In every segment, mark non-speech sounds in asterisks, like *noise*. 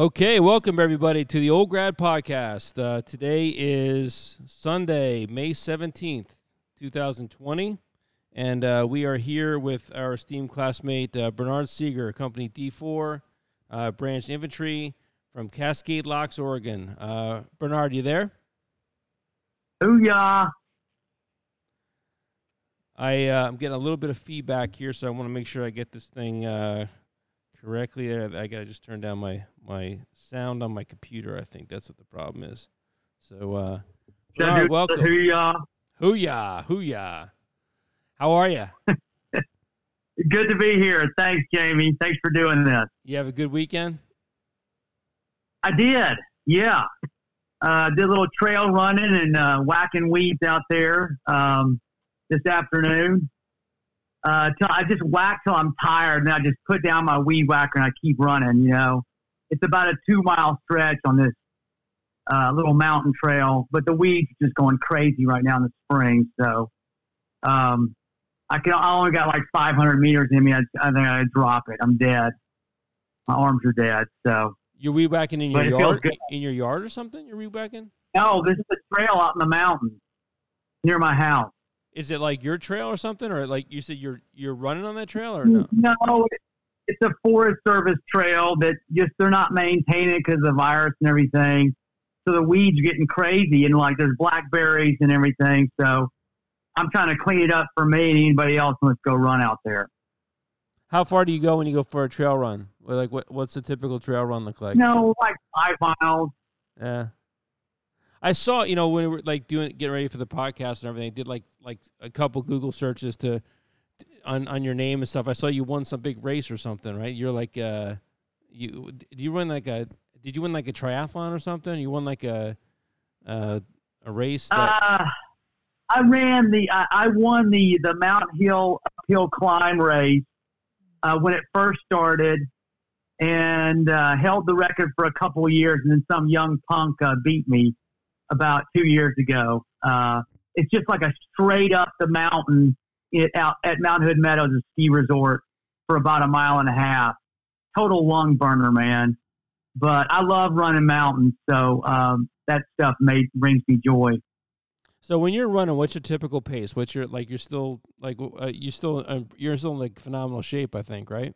Okay, welcome everybody to the Old Grad Podcast. Uh, today is Sunday, May 17th, 2020, and uh, we are here with our esteemed classmate uh, Bernard Seeger, Company D4, uh, Branch Infantry from Cascade Locks, Oregon. Uh, Bernard, you there? Booyah! I, uh, I'm getting a little bit of feedback here, so I want to make sure I get this thing uh, correctly. I, I got to just turn down my, my sound on my computer. I think that's what the problem is. So, uh, Bernard, welcome. Booyah! Hooyah, hooyah. How are you? *laughs* Good to be here. Thanks, Jamie. Thanks for doing this. You have a good weekend? I did. Yeah. Uh, did a little trail running and uh, whacking weeds out there um, this afternoon. Uh, till I just whack till I'm tired, and I just put down my weed whacker and I keep running. You know, it's about a two mile stretch on this uh, little mountain trail, but the weeds just going crazy right now in the spring. So, um, I can I only got like 500 meters in me. I, I think I drop it. I'm dead. My arms are dead. So You're weed whacking in your But it feels yard? In your yard or something? You're weed whacking? no, this is a trail out in the mountains near my house. Is it like your trail or something, or like you said you're you're running on that trail or no? No, it's a Forest Service trail that just they're not maintaining because of the virus and everything. So the weeds are getting crazy and like there's blackberries and everything. So I'm trying to clean it up for me and anybody else who wants to go run out there. How far do you go when you go for a trail run? Like what what's the typical trail run look like? No, like five miles. Yeah. I saw, you know, when we were like doing getting ready for the podcast and everything, I did like like a couple Google searches to on on your name and stuff. I saw you won some big race or something, right? You're like uh you did you win like a did you win like a triathlon or something? You won like a uh, a race that Uh, I ran the, I, I won the, the Mount Hill uphill climb race uh, when it first started and uh, held the record for a couple years. And then some young punk uh, beat me about two years ago. Uh, it's just like a straight up the mountain it, out at Mount Hood Meadows, a ski resort, for about a mile and a half. Total lung burner, man. But I love running mountains, so um, that stuff made brings me joy. So when you're running, what's your typical pace? What's your like? You're still like uh, you still uh, you're still in like phenomenal shape, I think, right?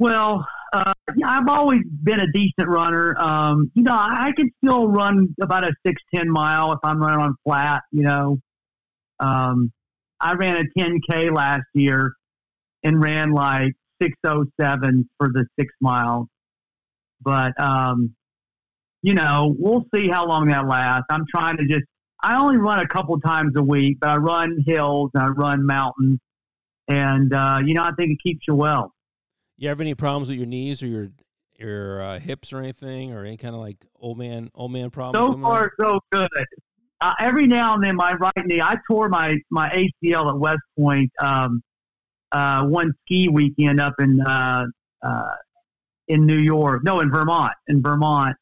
Well, uh, I've always been a decent runner. Um, you know, I can still run about a six ten mile if I'm running on flat. You know, um, I ran a 10k last year and ran like 607 for the six miles. But um, you know, we'll see how long that lasts. I'm trying to just. I only run a couple times a week, but I run hills and I run mountains, and uh, you know, I think it keeps you well. You have any problems with your knees or your your uh, hips or anything, or any kind of like old man old man problems? So far, so good. Uh, every now and then, my right knee. I tore my my ACL at West Point um, uh, one ski weekend up in uh, uh, in New York. No, in Vermont. In Vermont,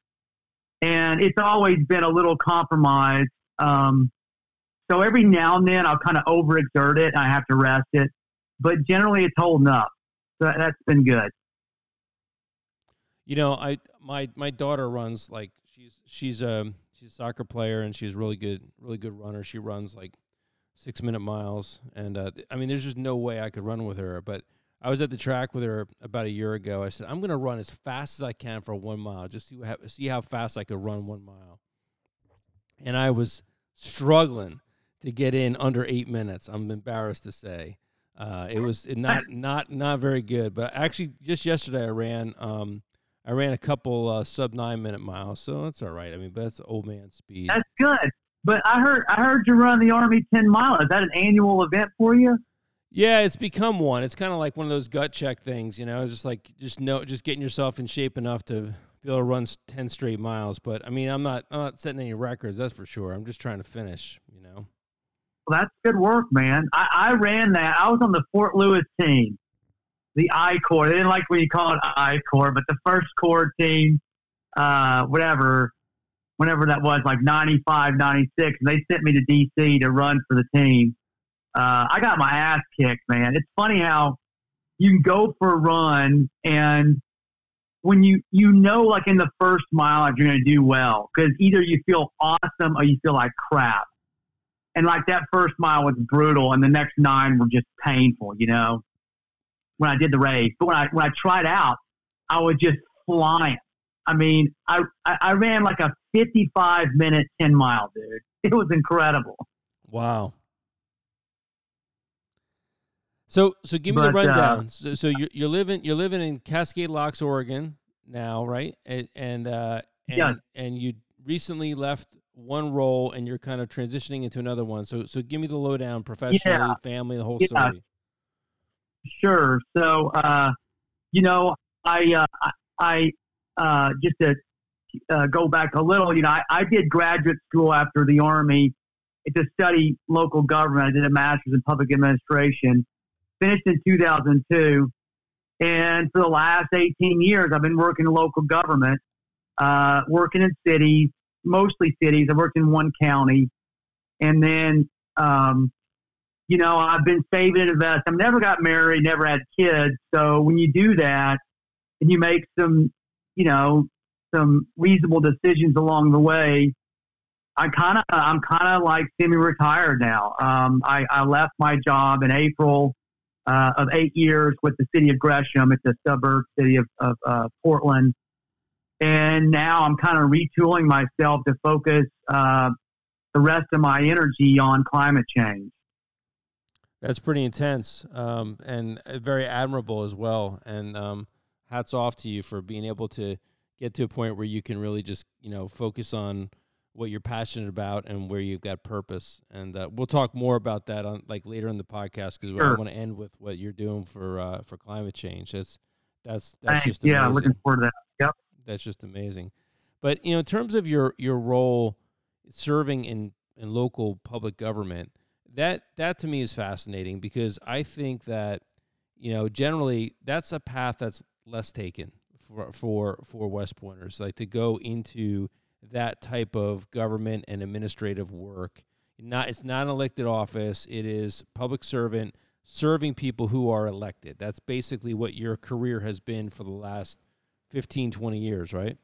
and it's always been a little compromised. Um, so every now and then, I'll kind of overexert it, and I have to rest it. But generally, it's holding up. So that, that's been good. You know, I my my daughter runs like she's she's a she's a soccer player and she's really good really good runner. She runs like six minute miles, and uh, I mean, there's just no way I could run with her. But I was at the track with her about a year ago. I said I'm going to run as fast as I can for one mile, just to have, see how fast I could run one mile. And I was struggling to get in under eight minutes. I'm embarrassed to say. Uh, it was not not not very good, but actually, just yesterday I ran. Um, I ran a couple uh, sub nine minute miles, so that's all right. I mean, but that's old man speed. That's good. But I heard I heard you run the Army ten mile. Is that an annual event for you? Yeah, it's become one. It's kind of like one of those gut check things, you know. It's just like just know, just getting yourself in shape enough to be able to run ten straight miles. But I mean, I'm not, I'm not setting any records. That's for sure. I'm just trying to finish, you know. Well, that's good work, man. I, I ran that. I was on the Fort Lewis team, the I Corps. They didn't like when you call it I Corps, but the first Corps team, uh, whatever, whenever that was, like 95, 96, they sent me to D.C. to run for the team. Uh, I got my ass kicked, man. It's funny how you can go for a run and when you you know like in the first mile you're going to do well because either you feel awesome or you feel like crap and like that first mile was brutal and the next nine were just painful you know when i did the race. But when i when i tried out i was just flying. I mean i i, I ran like a 55 minute 10 mile dude. It was incredible. Wow. So, so give me But, the rundown. uh, so, so you're, you're living you're living in Cascade Locks, Oregon now, right? And and uh, and, and you recently left one role, and you're kind of transitioning into another one. So, so give me the lowdown, professionally, family, the whole Yeah. story. Sure. So, uh, you know, I, uh, I, uh, just to uh, go back a little, you know, I, I did graduate school after the Army to study local government. I did a master's in public administration, finished in 2002. And for the last 18 years, I've been working in local government, uh, working in cities, mostly cities. I worked in one county. And then, um, you know, I've been saving and investing. I've never got married, never had kids. So when you do that and you make some, you know, some reasonable decisions along the way, I kind of, I'm kind of like semi-retired now. Um, I, I left my job in April uh, of eight years with the city of Gresham. It's a suburb city of, of uh, Portland. And now I'm kind of retooling myself to focus uh, the rest of my energy on climate change. That's pretty intense, um, and uh, very admirable as well. And um, hats off to you for being able to get to a point where you can really just you know focus on what you're passionate about and where you've got purpose. And uh, we'll talk more about that on like later in the podcast because I want to end with what you're doing for uh, for climate change. That's that's that's Thanks. just Yeah, I'm looking forward to that. That's just amazing. But you know, in terms of your your role serving in in local public government, that that to me is fascinating because I think that you know generally that's a path that's less taken for for for West Pointers, like to go into that type of government and administrative work. Not it's not an elected office; it is public servant serving people who are elected. That's basically what your career has been for the last 15, 20 years, right?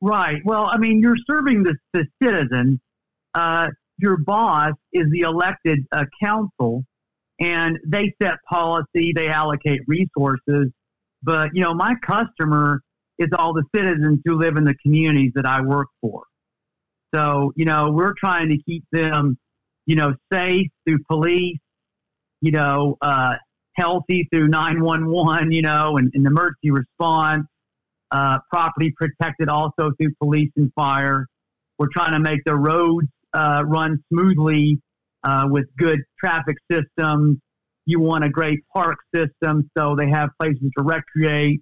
Right. Well, I mean, you're serving the, the citizen. Uh, your boss is the elected uh, council, and they set policy, they allocate resources. But, you know, my customer is all the citizens who live in the communities that I work for. So, you know, we're trying to keep them, you know, safe through police, you know, uh, healthy through 911, you know, and, and emergency response uh, property protected also through police and fire. We're trying to make the roads uh, run smoothly uh, with good traffic systems. You want a great park system so they have places to recreate.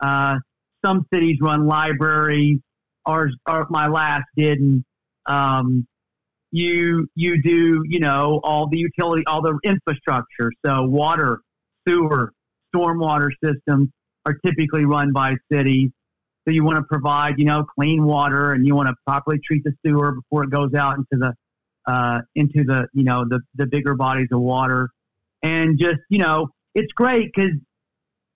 Uh, some cities run libraries. Ours, our, my last didn't. Um, you you do you know all the utility, all the infrastructure. So water, sewer, stormwater systems are typically run by cities. So you want to provide, you know, clean water, and you want to properly treat the sewer before it goes out into the uh, into the you know the the bigger bodies of water, and just you know it's great because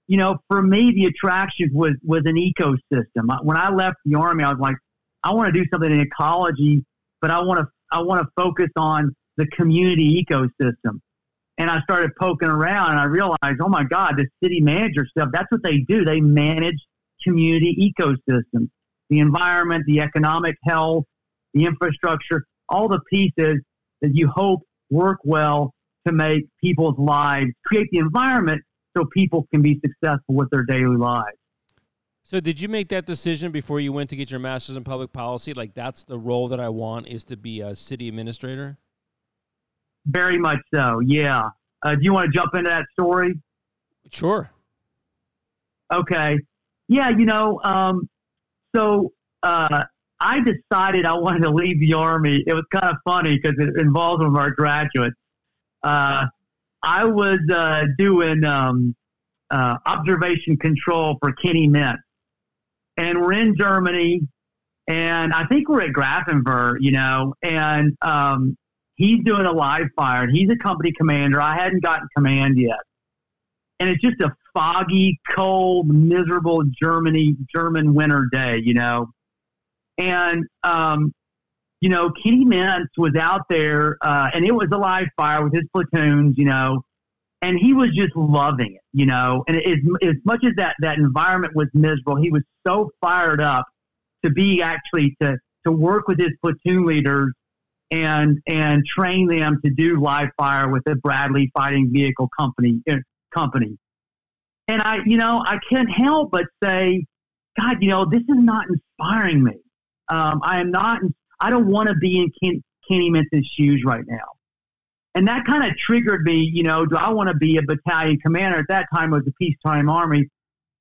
you know for me the attraction was was an ecosystem. When I left the army, I was like, I want to do something in ecology, but I want to I want to focus on the community ecosystem and I started poking around and I realized, oh my God, the city manager stuff, that's what they do. They manage community ecosystems, the environment, the economic health, the infrastructure, all the pieces that you hope work well to make people's lives, create the environment so people can be successful with their daily lives. So, did you make that decision before you went to get your master's in public policy? Like, that's the role that I want is to be a city administrator? Very much so, yeah. Uh, do you want to jump into that story? Sure. Okay. Yeah, you know, um, so uh, I decided I wanted to leave the Army. It was kind of funny because it involves one of our graduates. Uh, I was uh, doing um, uh, observation control for Kenny Mintz. And we're in Germany, and I think we're at Grafenwoehr, you know, and um, he's doing a live fire. And he's a company commander. I hadn't gotten command yet and it's just a foggy, cold, miserable Germany German winter day, you know. And um, you know, Kenny Mintz was out there, uh, and it was a live fire with his platoons, you know, and he was just loving it, you know. And as, as much as that that environment was miserable, he was so fired up to be actually to to work with his platoon leaders and and train them to do live fire with the Bradley Fighting Vehicle Company uh, company. And I, you know, I can't help but say, God, you know, this is not inspiring me. Um, I am not. I don't want to be in Ken, Kenny Mintz's shoes right now. And that kind of triggered me. You know, do I want to be a battalion commander? At that time, it was a peacetime army.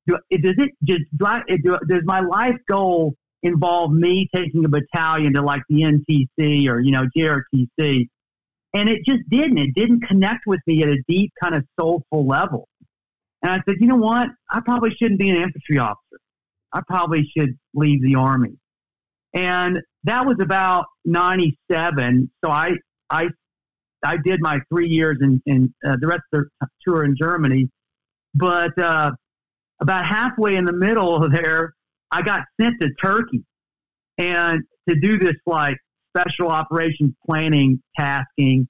Do, does it just do I, do, does my life goal involve me taking a battalion to like the NTC or you know JRTC? And it just didn't. It didn't connect with me at a deep kind of soulful level. And I said, you know what? I probably shouldn't be an infantry officer. I probably should leave the army. And that was about 97. So I, I, I did my three years in, in uh, the rest of the tour in Germany. But uh, about halfway in the middle there, I got sent to Turkey and to do this like special operations planning tasking.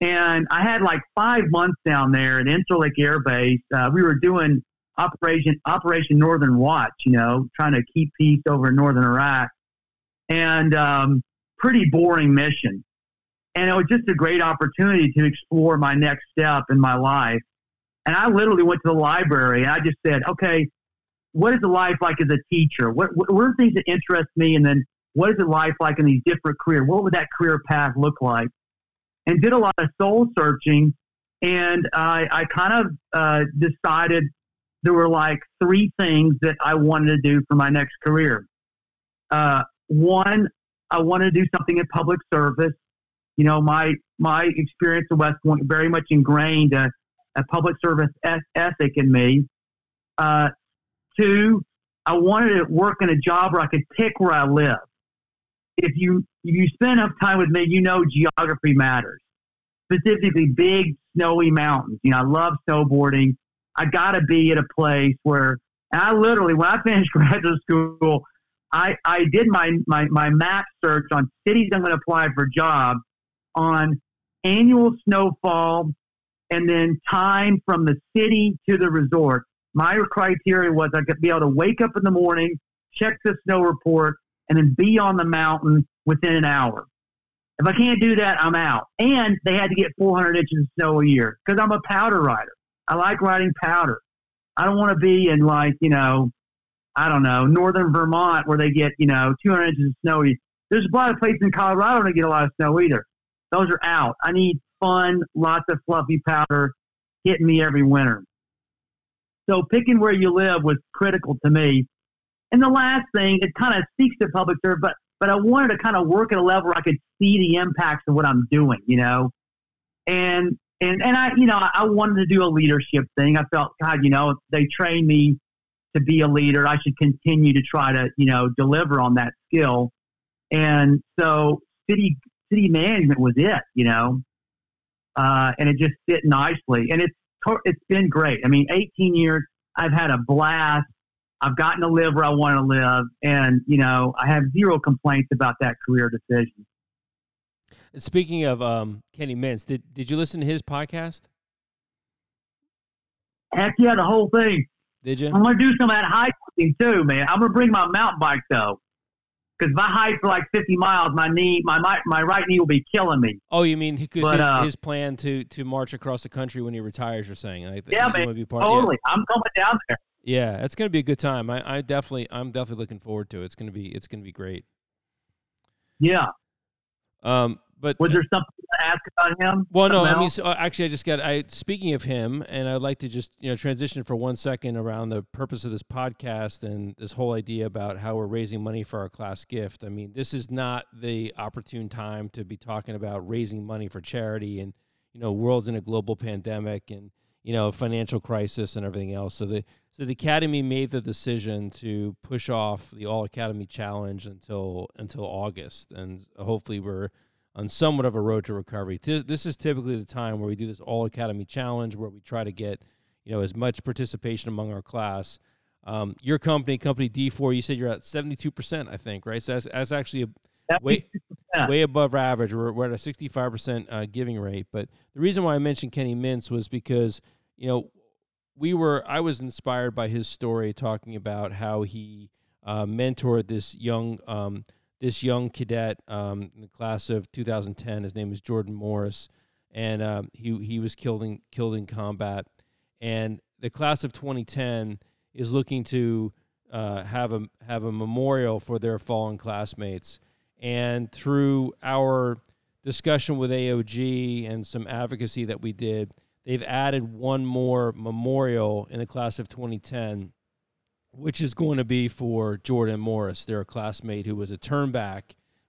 And I had like five months down there at Incirlik Air Base. Uh, we were doing Operation Operation Northern Watch, you know, trying to keep peace over northern Iraq and um, pretty boring mission. And it was just a great opportunity to explore my next step in my life. And I literally went to the library and I just said, okay, what is the life like as a teacher? What, what, what are things that interest me? And then what is the life like in these different careers? What would that career path look like? And did a lot of soul searching. And I, I kind of uh, decided there were like three things that I wanted to do for my next career. Uh, one, I wanted to do something in public service. You know, my my experience at West Point very much ingrained a, a public service ethic in me. Uh, two, I wanted to work in a job where I could pick where I live. If you if you spend enough time with me, you know geography matters. Specifically, big snowy mountains. You know, I love snowboarding. I got to be at a place where, and I literally, when I finished *laughs* graduate school, I, I did my, my, my map search on cities I'm going to apply for jobs on annual snowfall and then time from the city to the resort. My criteria was I could be able to wake up in the morning, check the snow report, and then be on the mountain within an hour. If I can't do that, I'm out. And they had to get 400 inches of snow a year because I'm a powder rider. I like riding powder. I don't want to be in like, you know, I don't know, northern Vermont where they get, you know, 200 inches of snow. There's a lot of places in Colorado that get a lot of snow either. Those are out. I need fun, lots of fluffy powder hitting me every winter. So picking where you live was critical to me. And the last thing, it kind of speaks to public service, but but I wanted to kind of work at a level where I could see the impacts of what I'm doing, you know. And and and I, you know, I wanted to do a leadership thing. I felt, God, you know, they trained me to be a leader. I should continue to try to, you know, deliver on that skill. And so city city management was it, you know, uh, and it just fit nicely. And it's it's been great. I mean, 18 years, I've had a blast. I've gotten to live where I want to live, and you know, I have zero complaints about that career decision. Speaking of um, Kenny Mintz, did did you listen to his podcast? Heck yeah, the whole thing. Did you? I'm gonna do some of that hiking too, man. I'm gonna bring my mountain bike though, because if I hike for like 50 miles, my knee, my my, my right knee will be killing me. Oh, you mean because his, uh, his, plan to to march across the country when he retires? You're saying, like, yeah, man, totally. Yeah. I'm coming down there. Yeah, it's gonna be a good time. I, I definitely, I'm definitely looking forward to it. It's gonna be, it's gonna be great. Yeah. Um, but was there something to ask about him? Well, no. I mean, so, uh, actually, I just got. I speaking of him, and I'd like to just you know transition for one second around the purpose of this podcast and this whole idea about how we're raising money for our class gift. I mean, this is not the opportune time to be talking about raising money for charity, and you know, world's in a global pandemic, and you know, financial crisis and everything else. So the so the academy made the decision to push off the All Academy Challenge until until August, and hopefully we're on somewhat of a road to recovery. This is typically the time where we do this All Academy Challenge, where we try to get you know as much participation among our class. Um, your company, company D4, you said you're at 72%, I think, right? So that's, that's actually a way, way above average. We're, we're at a 65% uh, giving rate. But the reason why I mentioned Kenny Mintz was because, you know, we were, I was inspired by his story talking about how he uh, mentored this young, um, this young cadet um, in the class of 2010. His name is Jordan Morris. And um, he, he was killed in, killed in combat. And the class of 2010, is looking to uh, have a have a memorial for their fallen classmates, and through our discussion with AOG and some advocacy that we did, they've added one more memorial in the class of 2010, which is going to be for Jordan Morris, their classmate who was a turnback,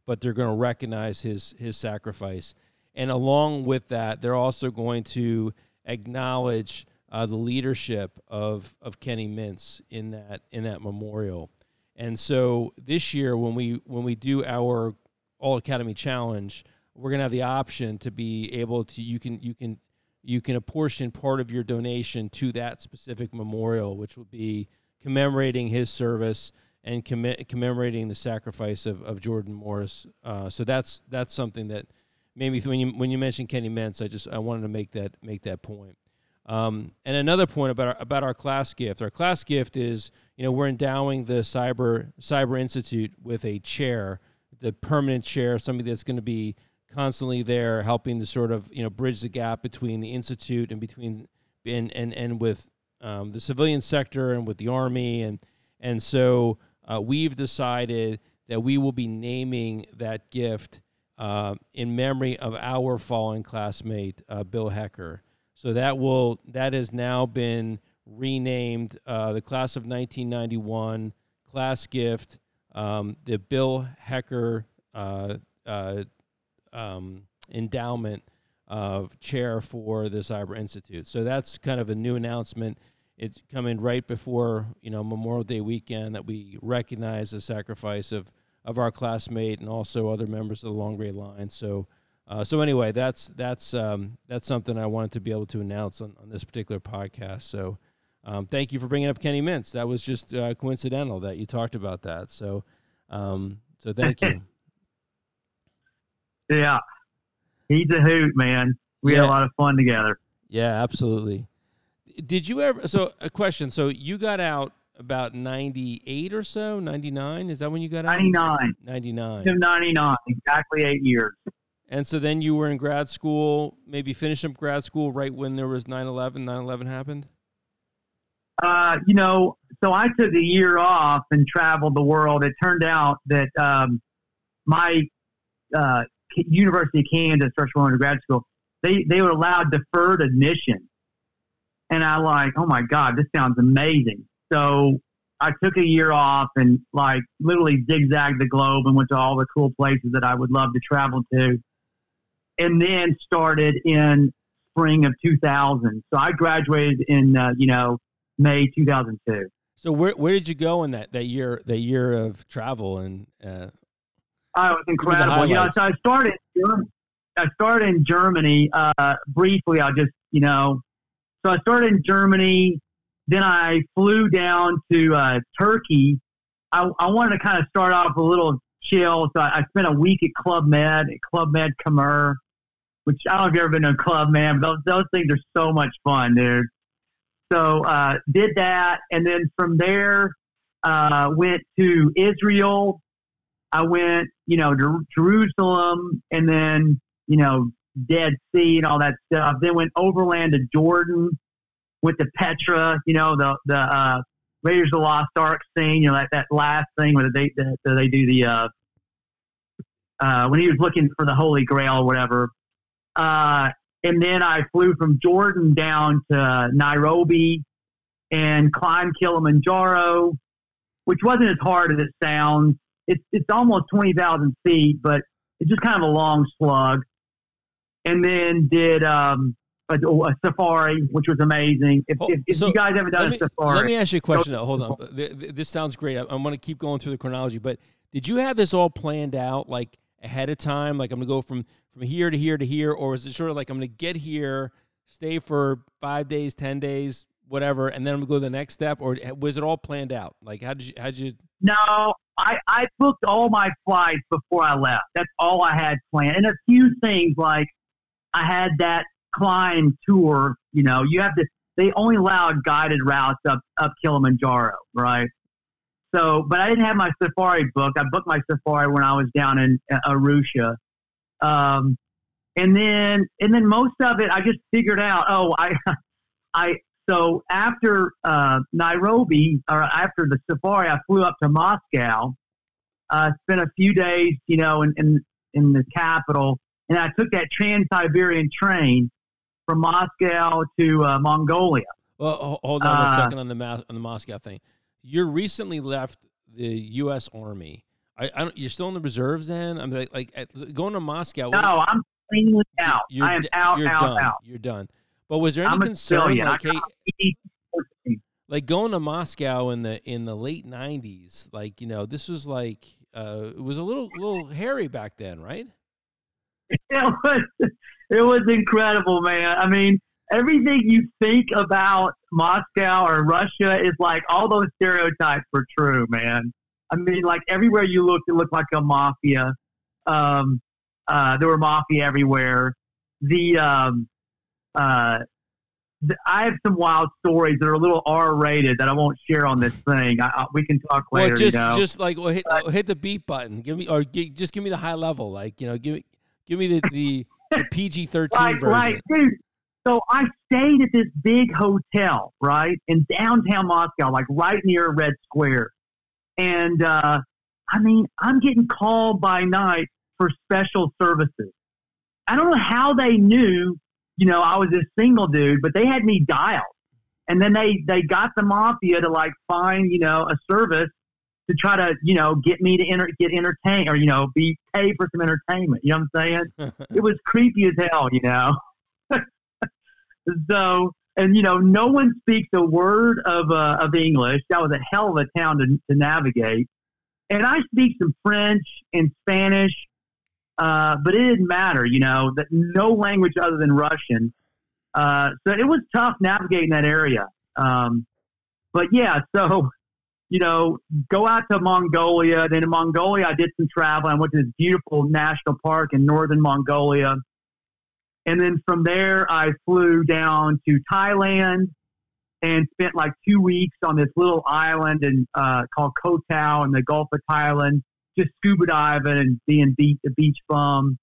but they're going to recognize his his sacrifice, and along with that, they're also going to acknowledge uh, the leadership of of Kenny Mintz in that in that memorial. And so this year, when we when we do our All Academy Challenge, we're gonna have the option to be able to you can you can you can apportion part of your donation to that specific memorial, which will be commemorating his service and comm- commemorating the sacrifice of, of Jordan Morris. Uh, so that's that's something that maybe when you when you mentioned Kenny Mintz, I just I wanted to make that make that point. Um, and another point about our, about our class gift. Our class gift is, you know, we're endowing the Cyber Cyber Institute with a chair, the permanent chair, somebody that's going to be constantly there, helping to sort of, you know, bridge the gap between the institute and between and and and with um, the civilian sector and with the army, and and so uh, we've decided that we will be naming that gift uh, in memory of our fallen classmate, uh, Bill Hecker. So that will that has now been renamed uh, the class of 1991 class gift, um, the Bill Hecker uh, uh, um, endowment of chair for the Cyber Institute. So that's kind of a new announcement. It's coming right before you know Memorial Day weekend that we recognize the sacrifice of of our classmate and also other members of the Long Gray Line. So uh, so anyway, that's that's um, that's something I wanted to be able to announce on, on this particular podcast. So um, thank you for bringing up Kenny Mintz. That was just uh, coincidental that you talked about that. So um, so thank you. *laughs* yeah, he's a hoot, man. We yeah. had a lot of fun together. Yeah, absolutely. Did you ever? So a question. So you got out about 98 or so 99 is that when you got out 99 99 99 exactly eight years and so then you were in grad school, maybe finished up grad school right when there was 9 11, 9 11 happened? Uh, you know, so I took a year off and traveled the world. It turned out that um, my uh, University of Kansas, first one to grad school, they, they were allowed deferred admission. And I like, oh my God, this sounds amazing. So I took a year off and like literally zigzagged the globe and went to all the cool places that I would love to travel to and then started in spring of 2000. So I graduated in uh, you know May 2002. So where where did you go in that that year that year of travel and? Uh, oh, it was incredible. Yeah. so I started. I started in Germany. Uh, briefly, I'll just you know. So I started in Germany. Then I flew down to uh, Turkey. I, I wanted to kind of start off a little chill. So I, I spent a week at Club Med, at Club Med Kemer, which I don't know if you've ever been to a Club Med, but those, those things are so much fun, dude. So uh, did that, and then from there uh, went to Israel. I went, you know, to Jerusalem, and then you know Dead Sea and all that stuff. Then went overland to Jordan with the Petra, you know, the the uh, Raiders of the Lost Ark scene, you know, that, that last thing where they the, they do the uh, uh, when he was looking for the Holy Grail or whatever. Uh, and then I flew from Jordan down to Nairobi and climbed Kilimanjaro, which wasn't as hard as it sounds. It's it's almost twenty thousand feet, but it's just kind of a long slug. And then did um, a, a, safari, which was amazing. If, if, if so you guys ever done me, a safari, let me ask you a question. Though. Hold on, this sounds great. I'm going to keep going through the chronology, but did you have this all planned out, like ahead of time? Like I'm going to go from from here to here to here, or was it sort of like I'm going to get here, stay for five days, ten days, whatever, and then we go to the next step, or was it all planned out? Like, how did you? How did you? No, I I booked all my flights before I left. That's all I had planned, and a few things like I had that climb tour. You know, you have to. They only allowed guided routes up up Kilimanjaro, right? So, but I didn't have my safari book. I booked my safari when I was down in uh, Arusha. Um, and then, and then most of it, I just figured out. Oh, I, *laughs* I. So after uh, Nairobi or after the safari, I flew up to Moscow. Uh, spent a few days, you know, in, in in the capital, and I took that Trans Siberian train from Moscow to uh, Mongolia. Well, hold on uh, a second on the on the Moscow thing you recently left the U.S. Army. I, I don't, you're still in the reserves, then? I'm like, like at, going to Moscow. No, I'm cleanly out. I am out, you're out, done. out. You're done. But was there any I'm concern, like, hey, like going to Moscow in the in the late '90s? Like, you know, this was like uh, it was a little little hairy back then, right? *laughs* It was it was incredible, man. I mean, everything you think about Moscow or Russia is like all those stereotypes were true, man. I mean, like everywhere you looked, it looked like a mafia. Um, uh, there were mafia everywhere. The, um, uh, I have some wild stories that are a little R-rated that I won't share on this thing. I, I, we can talk later. Well, just you know? just like well, hit, hit the beat button. Give me or g- just give me the high level. Like you know, give me give me the the, the PG thirteen right, version. Right, dude. So I stayed at this big hotel, right, in downtown Moscow, like right near Red Square. And uh, I mean, I'm getting called by night for special services. I don't know how they knew, you know, I was a single dude, but they had me dialed. And then they, they got the mafia to like find, you know, a service to try to, you know, get me to enter, get entertained or, you know, be paid for some entertainment. You know what I'm saying? *laughs* it was creepy as hell, you know. *laughs* So, and you know, no one speaks a word of uh, of English. That was a hell of a town to, to navigate. And I speak some French and Spanish, uh, but it didn't matter. You know, that no language other than Russian. Uh, so it was tough navigating that area. Um, but yeah, so you know, go out to Mongolia. Then in Mongolia, I did some travel. I went to this beautiful national park in northern Mongolia. And then from there, I flew down to Thailand and spent like two weeks on this little island and uh, called Koh Tao in the Gulf of Thailand, just scuba diving and being beat the beach bum.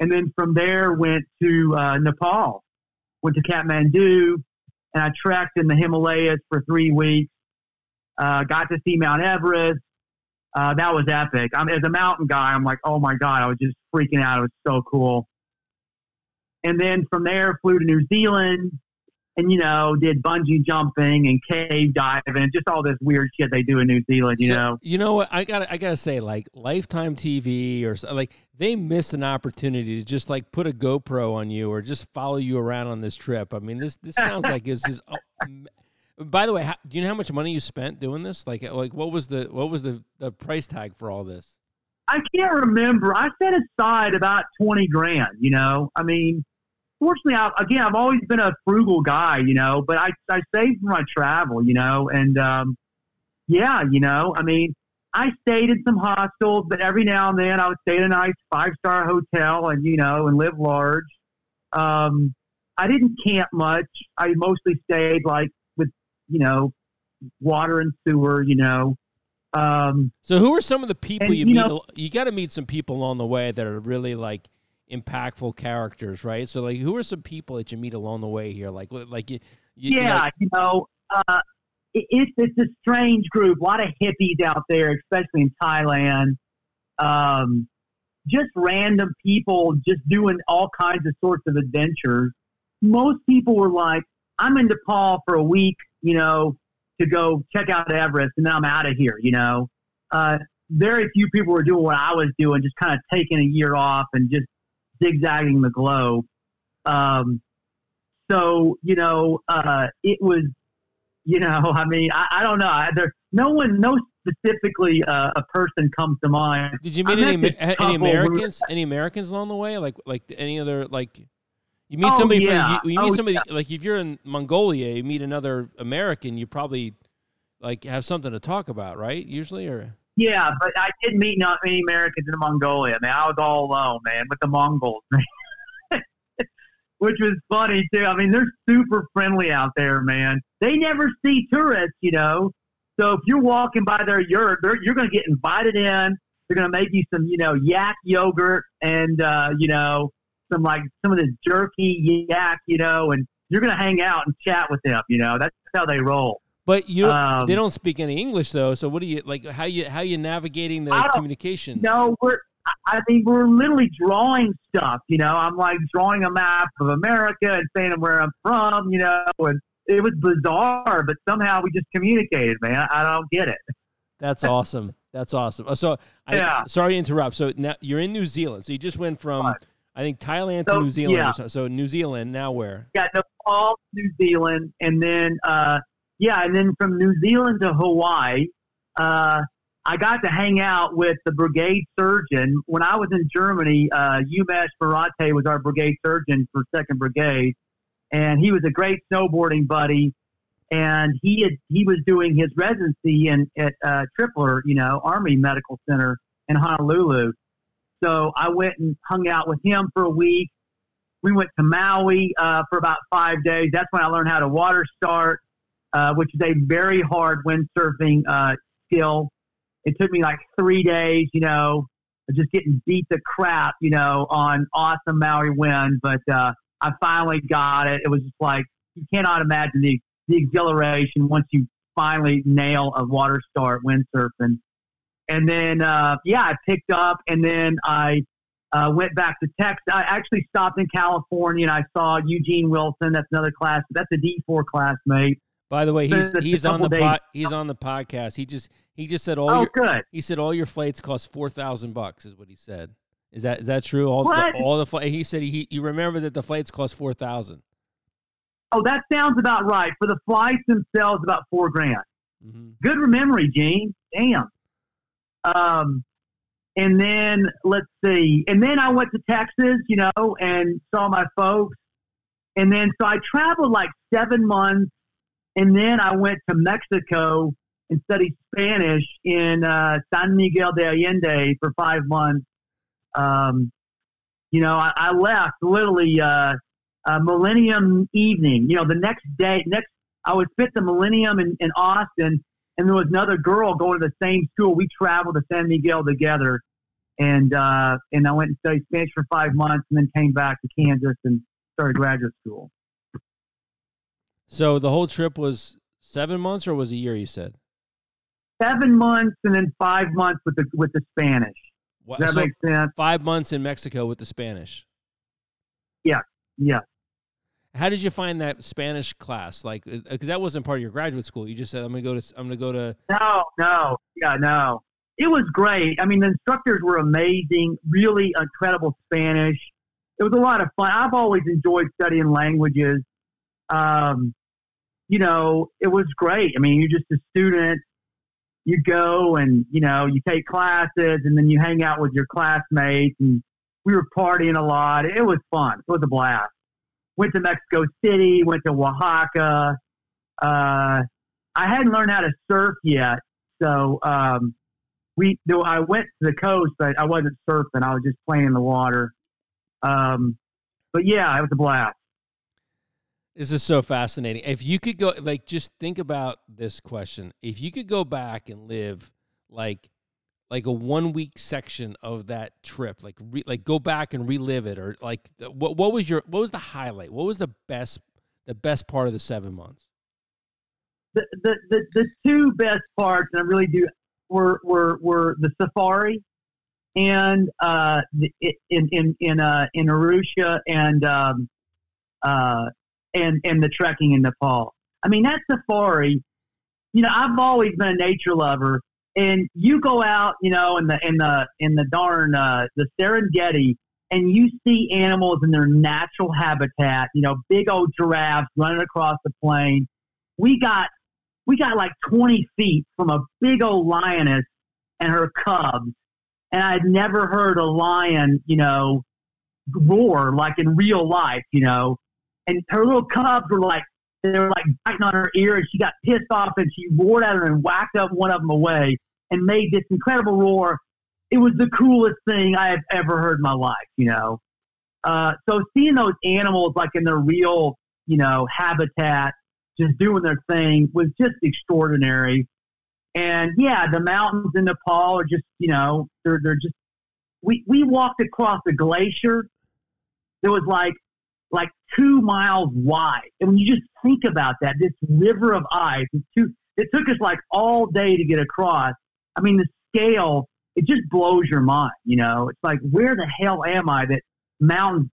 And then from there, went to uh, Nepal, went to Kathmandu, and I trekked in the Himalayas for three weeks. Uh, got to see Mount Everest. Uh, that was epic. I'm as a mountain guy. I'm like, oh my god, I was just freaking out. It was so cool and then from there flew to New Zealand and you know did bungee jumping and cave diving, and just all this weird shit they do in New Zealand. You so, know, you know what I got I gotta say, like Lifetime TV or like they miss an opportunity to just like put a GoPro on you or just follow you around on this trip. I mean, this this sounds like this is. *laughs* By the way, how, do you know how much money you spent doing this? Like, like what was the what was the, the price tag for all this? I can't remember. I set aside about twenty grand. You know, I mean, fortunately, I, again, I've always been a frugal guy, you know, but I, I save for my travel, you know, and, um, yeah, you know, I mean, I stayed in some hostels, but every now and then I would stay in a nice five star hotel and, you know, and live large. Um, I didn't camp much. I mostly stayed like you know, water and sewer, you know. Um, so who are some of the people and, you, you meet? Know, you got to meet some people along the way that are really like impactful characters, right? So, like, who are some people that you meet along the way here? Like, like you, you yeah, like, you know, uh, it, it's it's a strange group. A lot of hippies out there, especially in Thailand. Um, just random people, just doing all kinds of sorts of adventures. Most people were like, "I'm in Nepal for a week," you know, to go check out Everest, and then I'm out of here. You know, uh, very few people were doing what I was doing, just kind of taking a year off and just zigzagging the globe. Um, so you know, uh, it was, you know, *laughs* I mean, I, I don't know. There, no one, no specifically uh, a person comes to mind. Did you meet any any Americans? Any Americans along the way? Like like any other like, You meet Oh, somebody yeah. from you, you meet Oh, somebody like if you're in Mongolia, you meet another American, you probably like have something to talk about, right? Usually, or Yeah, but I didn't meet not many Americans in Mongolia. Man, I was all alone, man, with the Mongols, *laughs* which was funny too. I mean, they're super friendly out there, man. They never see tourists, you know. So if you're walking by their yurt, they're, you're going to get invited in. They're going to make you some, you know, yak yogurt and uh, you know some like some of this jerky yak, you know, and you're to hang out and chat with them. You know, that's how they roll. but you Um, they don't speak any English though. So what do you like? How you how you navigating the communication? No, we're. I- I mean, we're literally drawing stuff. You know, I'm like drawing a map of America and saying where I'm from. You know, and it was bizarre, but somehow we just communicated, man. I don't get it. That's *laughs* awesome. That's awesome. Uh, So I Yeah. sorry to interrupt. So now you're in New Zealand. So you just went from Right. I think Thailand to So, New Zealand. yeah. so, so New Zealand now where? Got Nepal, New Zealand, and then uh, yeah, and then from New Zealand to Hawaii. Uh, I got to hang out with the brigade surgeon when I was in Germany. Uh, Umesh Barate was our brigade surgeon for Second Brigade, and he was a great snowboarding buddy. And he had he was doing his residency in at uh, Tripler, you know, Army Medical Center in Honolulu. So I went and hung out with him for a week. We went to Maui uh, for about five days. That's when I learned how to water start, uh, which is a very hard windsurfing uh, skill. It took me like three days, you know, just getting beat the crap, you know, on awesome Maui wind. But uh, I finally got it. It was just like you cannot imagine the the exhilaration once you finally nail a water start windsurfing. And then, uh, yeah, I picked up, and then I uh, went back to Texas. I actually stopped in California, and I saw Eugene Wilson. That's another class. That's a D four classmate. By the way, he's he's on the days- he's on the podcast. He just he just said all Oh, your good. he said all your flights cost four thousand bucks is what he said. Is that is that true? All What? the, all the flight. He said he you remember that the flights cost four thousand. Oh, that sounds about right. For the flights themselves, about four grand. Mm-hmm. Good memory, Gene. Damn. Um, and then let's see. And then I went to Texas, you know, and saw my folks. And then so I traveled like seven months, and then I went to Mexico and studied Spanish in uh, San Miguel de Allende for five months. Um, you know, I, I left literally uh, Millennium evening. You know, the next day, next I would fit the Millennium in, in Austin, and there was another girl going to the same school. We traveled to San Miguel together, and uh, and I went and studied Spanish for five months, and then came back to Kansas and started graduate school. So the whole trip was seven months or was a year? You said. Seven months, and then five months with the with the Spanish. Wha- Does that so make sense? five months in Mexico with the Spanish. Yeah, yeah. How did you find that Spanish class? Like, because that wasn't part of your graduate school. You just said, "I'm gonna go to I'm gonna go to." No, no, yeah, no. It was great. I mean, the instructors were amazing. Really incredible Spanish. It was a lot of fun. I've always enjoyed studying languages. Um, you know, it was great. I mean, you're just a student. You go and you know you take classes, and then you hang out with your classmates, and we were partying a lot. It was fun. It was a blast. Went to Mexico City. Went to Oaxaca. Uh, I hadn't learned how to surf yet, so um, we. I went to the coast, but I wasn't surfing. I was just playing in the water. Um, but yeah, it was a blast. This is so fascinating. If you could go, like, just think about this question. If you could go back and live, like, like a one week section of that trip, like, re, like go back and relive it, or like, what what was your what was the highlight? What was the best the best part of the seven months? The the the, the two best parts, and I really do, were were were the safari, and uh, in in in uh, in Arusha and um, uh, and and the trekking in Nepal. I mean, that safari. You know, I've always been a nature lover, and you go out, you know, in the in the in the darn uh, the Serengeti, and you see animals in their natural habitat. You know, big old giraffes running across the plain. We got we got like twenty feet from a big old lioness and her cubs, and I'd never heard a lion, you know, roar like in real life, you know. And her little cubs were like they were like biting on her ear, and she got pissed off, and she roared at her and whacked up one of them away, and made this incredible roar. It was the coolest thing I have ever heard in my life, you know. Uh, so seeing those animals like in their real, you know, habitat, just doing their thing was just extraordinary. And yeah, the mountains in Nepal are just, you know, they're they're just. We we walked across a glacier. It was like like two miles wide, and when you just think about that, this river of ice, two. It took us like all day to get across. I mean, the scale it just blows your mind. You know, it's like where the hell am I that mountains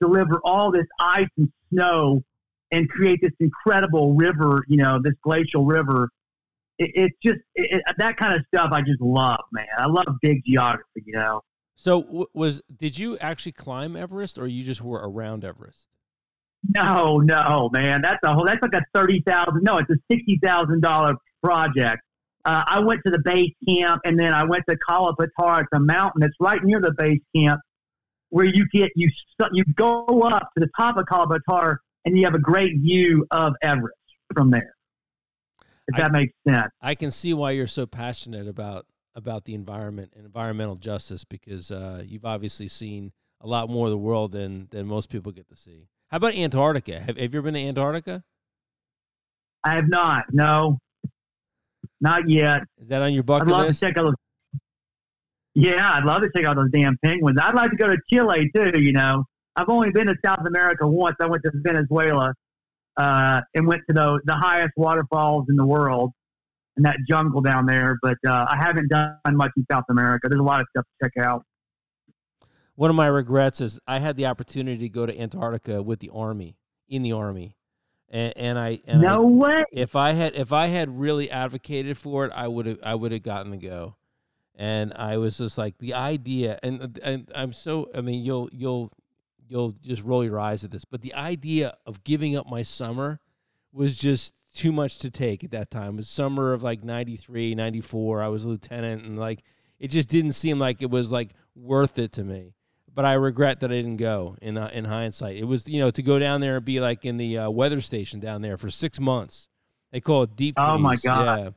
deliver all this ice and snow and create this incredible river, you know, this glacial river. It, it's just it, that kind of stuff I just love, man. I love big geography, you know. So was did you actually climb Everest or you just were around Everest? No, no, man. That's a whole. That's like a thirty thousand. No, it's a sixty thousand dollar project. Uh, I went to the base camp and then I went to Kala Patthar. It's a mountain that's right near the base camp where you get you you go up to the top of Kala Patthar and you have a great view of Everest from there. If that makes sense. I can see why you're so passionate about about the environment and environmental justice because uh, you've obviously seen a lot more of the world than than most people get to see. How about Antarctica? Have, have you ever been to Antarctica? I have not. No, not yet. Is that on your bucket I'd love list? to check out those. Yeah, I'd love to check out those damn penguins. I'd like to go to Chile too. You know, I've only been to South America once. I went to Venezuela uh, and went to the the highest waterfalls in the world in that jungle down there. But uh, I haven't done much in South America. There's a lot of stuff to check out. One of my regrets is I had the opportunity to go to Antarctica with the army in the army, and, and I and no I, way. if I had if I had really advocated for it, I would have I would have gotten to go. And I was just like the idea, and and I'm so I mean you'll you'll you'll just roll your eyes at this, but the idea of giving up my summer was just too much to take at that time. It was summer of like 93, 94. I was a lieutenant and like it just didn't seem like it was like worth it to me. But I regret that I didn't go in uh, in hindsight. It was, you know, to go down there and be like in the uh, weather station down there for 6 months. They call it deep freeze. Oh, my God. Yeah.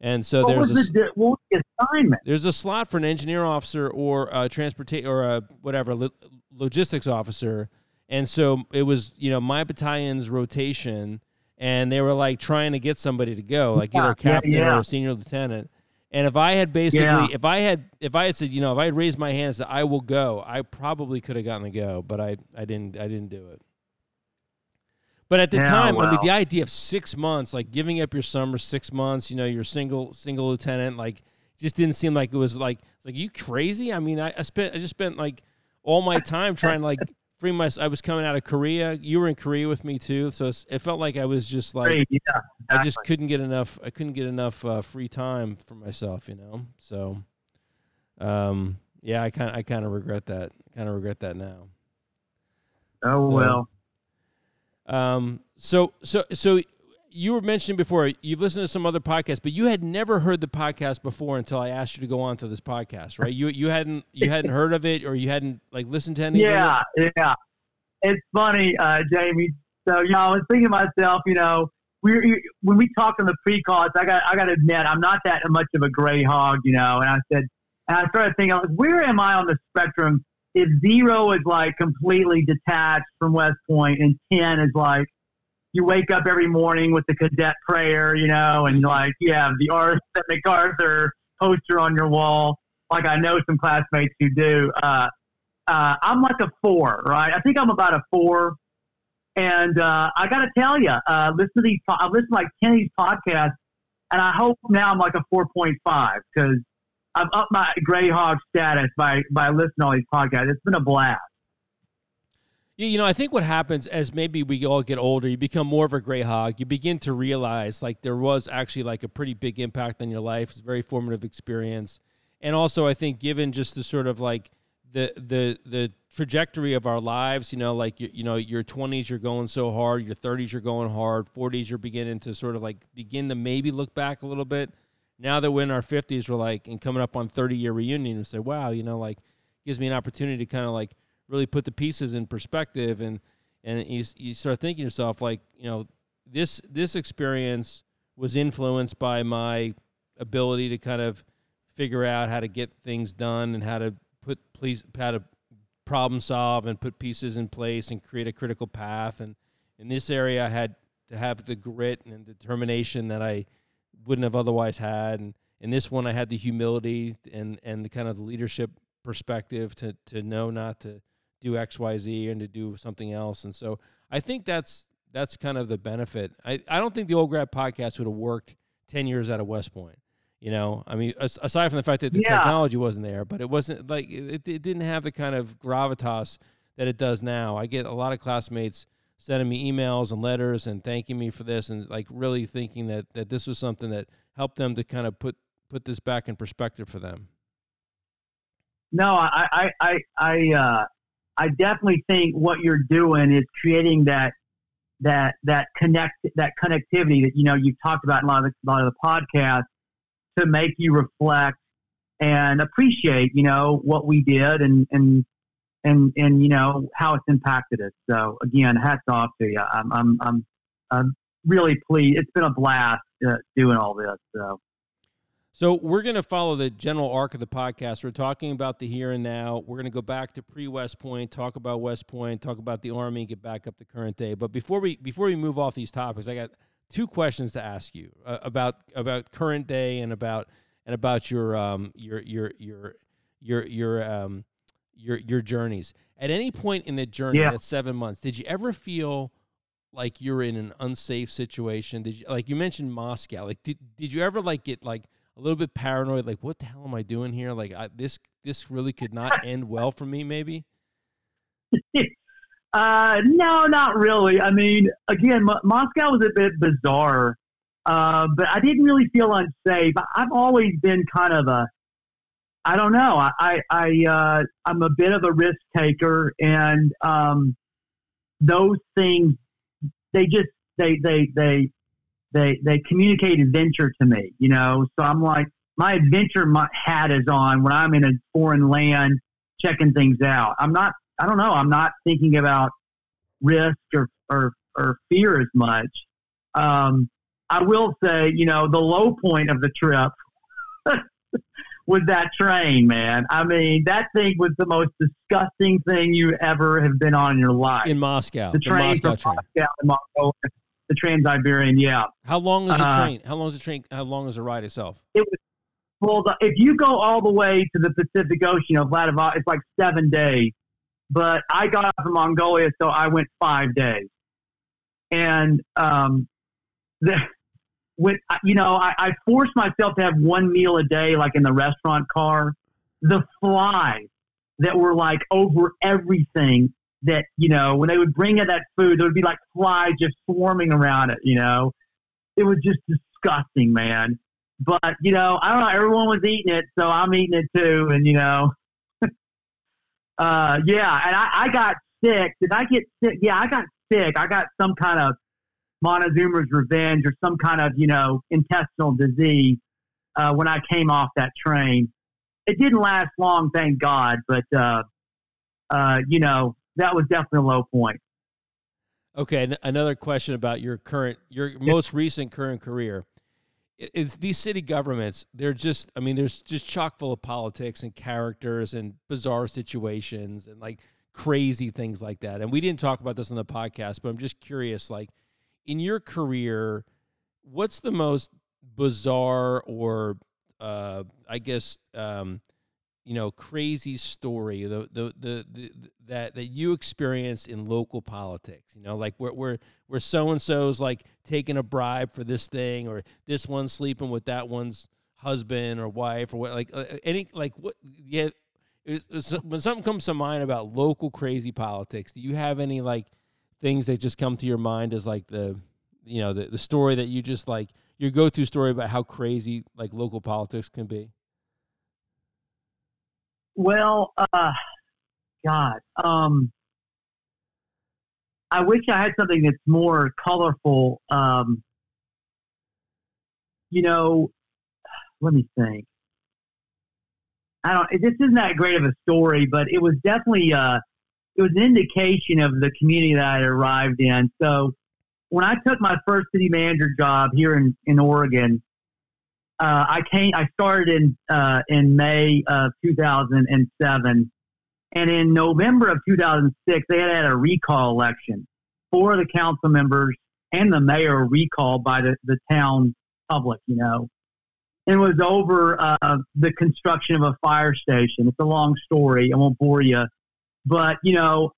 And so what there's was, a, the, what was the assignment? there's a slot for an engineer officer or a transportation or a whatever lo- logistics officer, and so it was you know my battalion's rotation, and they were like trying to get somebody to go, like either a captain yeah, yeah. or a senior lieutenant. And if I had basically, Yeah. if I had, if I had said, you know, if I had raised my hand and said I will go, I probably could have gotten to go, but I, I didn't, I didn't do it. But at the time, I mean, the idea of six months, like giving up your summer, six months, you know, you're single, single lieutenant, like, just didn't seem like it was like, like you crazy. I mean, I, I spent, I just spent like all my time trying to like free my. I was coming out of Korea. You were in Korea with me too, so it felt like I was just like, yeah, I just couldn't get enough. I couldn't get enough uh, free time for myself, you know. So, um, yeah, I kind, I kind of regret that. Kind of regret that now. Oh So- well. Um, so, so, so you were mentioning before you've listened to some other podcasts, but you had never heard the podcast before until I asked you to go on to this podcast, right? You, you hadn't, you hadn't heard of it, or you hadn't like listened to any. of it? Yeah, yeah. It's funny, uh, Jamie. So you know, I was thinking to myself, you know, we when we talked on the pre-calls, I got I got to admit, I'm not that much of a gray hog, you know. And I said, and I started thinking, like, where am I on the spectrum? If zero is like completely detached from West Point, and ten is like you wake up every morning with the cadet prayer, you know, and like you have the Arthur MacArthur poster on your wall, like I know some classmates who do. Uh, uh, I'm like a four, right? I think I'm about a four. And uh, I got to tell you, uh, listen to these. po- I listen to like these podcasts, and I hope now I'm like a four point five because I've upped my gray hog status by by listening to all these podcasts. It's been a blast. You know, I think what happens as maybe we all get older, you become more of a gray hog. You begin to realize like there was actually like a pretty big impact on your life. It's a very formative experience, and also I think given just the sort of like the the the trajectory of our lives, you know, like you, you know, your twenties you're going so hard, your thirties you're going hard, forties you're beginning to sort of like begin to maybe look back a little bit. Now that we're in our fifties, we're like and coming up on thirty year reunion and say, wow, you know, like gives me an opportunity to kind of like really put the pieces in perspective and and you, you start thinking yourself like you know this this experience was influenced by my ability to kind of figure out how to get things done and how to put please how to problem solve and put pieces in place and create a critical path. And in this area I had to have the grit and determination that I wouldn't have otherwise had. And in this one I had the humility and and the kind of leadership perspective to to know not to do XYZ and to do something else. And so I think that's that's kind of the benefit. I, I don't think the old grad podcast would have worked 10 years out of West Point. You know, I mean, aside from the fact that the yeah. technology wasn't there, but it wasn't like it, it didn't have the kind of gravitas that it does now. I get a lot of classmates sending me emails and letters and thanking me for this and like really thinking that that this was something that helped them to kind of put put this back in perspective for them. No, I I I I uh I definitely think what you're doing is creating that that that connect that connectivity that you know you've talked about in a lot of the, a lot of the podcasts to make you reflect and appreciate you know what we did and and and and you know how it's impacted us. So again, hats off to you. I'm I'm I'm, I'm really pleased. It's been a blast uh, doing all this. So so we're going to follow the general arc of the podcast. We're talking about the here and now. We're going to go back to pre-West Point, talk about West Point, talk about the Army, get back up to current day. But before we before we move off these topics, I got two questions to ask you uh, about about current day and about and about your um your your your your your um your your journeys. At any point in the journey, yeah. that seven months, did you ever feel like you're in an unsafe situation? Did you like you mentioned Moscow? Like did did you ever like get like a little bit paranoid, like what the hell am I doing here? Like I, this this really could not *laughs* end well for me, maybe. *laughs* uh, no, not really. I mean, again, M- Moscow was a bit bizarre, uh, but I didn't really feel unsafe. I've always been kind of a, I don't know. I I, I uh, I'm a bit of a risk taker, and um, those things they just they they they they they communicate adventure to me, you know. So I'm like, my adventure hat is on when I'm in a foreign land checking things out. I'm not, I don't know, I'm not thinking about risk or or, or fear as much. Um, I will say, you know, the low point of the trip *laughs* was that train, man. I mean, that thing was the most disgusting thing you ever have been on in your life. In Moscow. The train the Moscow from train. Moscow Moscow the Trans Siberian. Yeah. How long is the uh, train? How long is the train? How long is the ride itself? It was well. The, if you go all the way to the Pacific Ocean of Vladivostok, it's like seven days. But I got out from Mongolia, so I went five days. And um, *laughs* the, when you know, I, I forced myself to have one meal a day, like in the restaurant car. The flies that were like over everything that you know when they would bring in that food, there would be like flies just swarming around it. You know, it was just disgusting, man. But you know, I don't know. Everyone was eating it, so I'm eating it too. And you know, *laughs* uh, yeah. And I, I got sick. Did I get sick? Yeah, I got sick. I got some kind of Montezuma's revenge or some kind of you know intestinal disease uh, when I came off that train. It didn't last long, thank God. But uh, uh, you know, that was definitely a low point. Okay, another question about your current, your most recent current career is these city governments. They're just, I mean, there's just chock full of politics and characters and bizarre situations and like crazy things like that. And we didn't talk about this on the podcast, but I'm just curious, like in your career, what's the most bizarre or, uh, I guess, um, you know crazy story the, the the, the, that that you experienced in local politics you know like where where where so and so's like taking a bribe for this thing or this one's sleeping with that one's husband or wife or what like uh, any like what yeah when something comes to mind about local crazy politics do you have any like things that just come to your mind as like the you know the, the story that you just like your go-to story about how crazy like local politics can be well, uh, God, um, I wish I had something that's more colorful. Um, you know, let me think. I don't. This isn't that great of a story, but it was definitely uh, it was an indication of the community that I arrived in. So when I took my first city manager job here in, in Oregon, uh, I came. I started in uh, in May of 2007, and in November of 2006, they had had a recall election. Four of the council members and the mayor recalled by the, the town public. You know, it was over uh, the construction of a fire station. It's a long story. I won't bore you, but you know,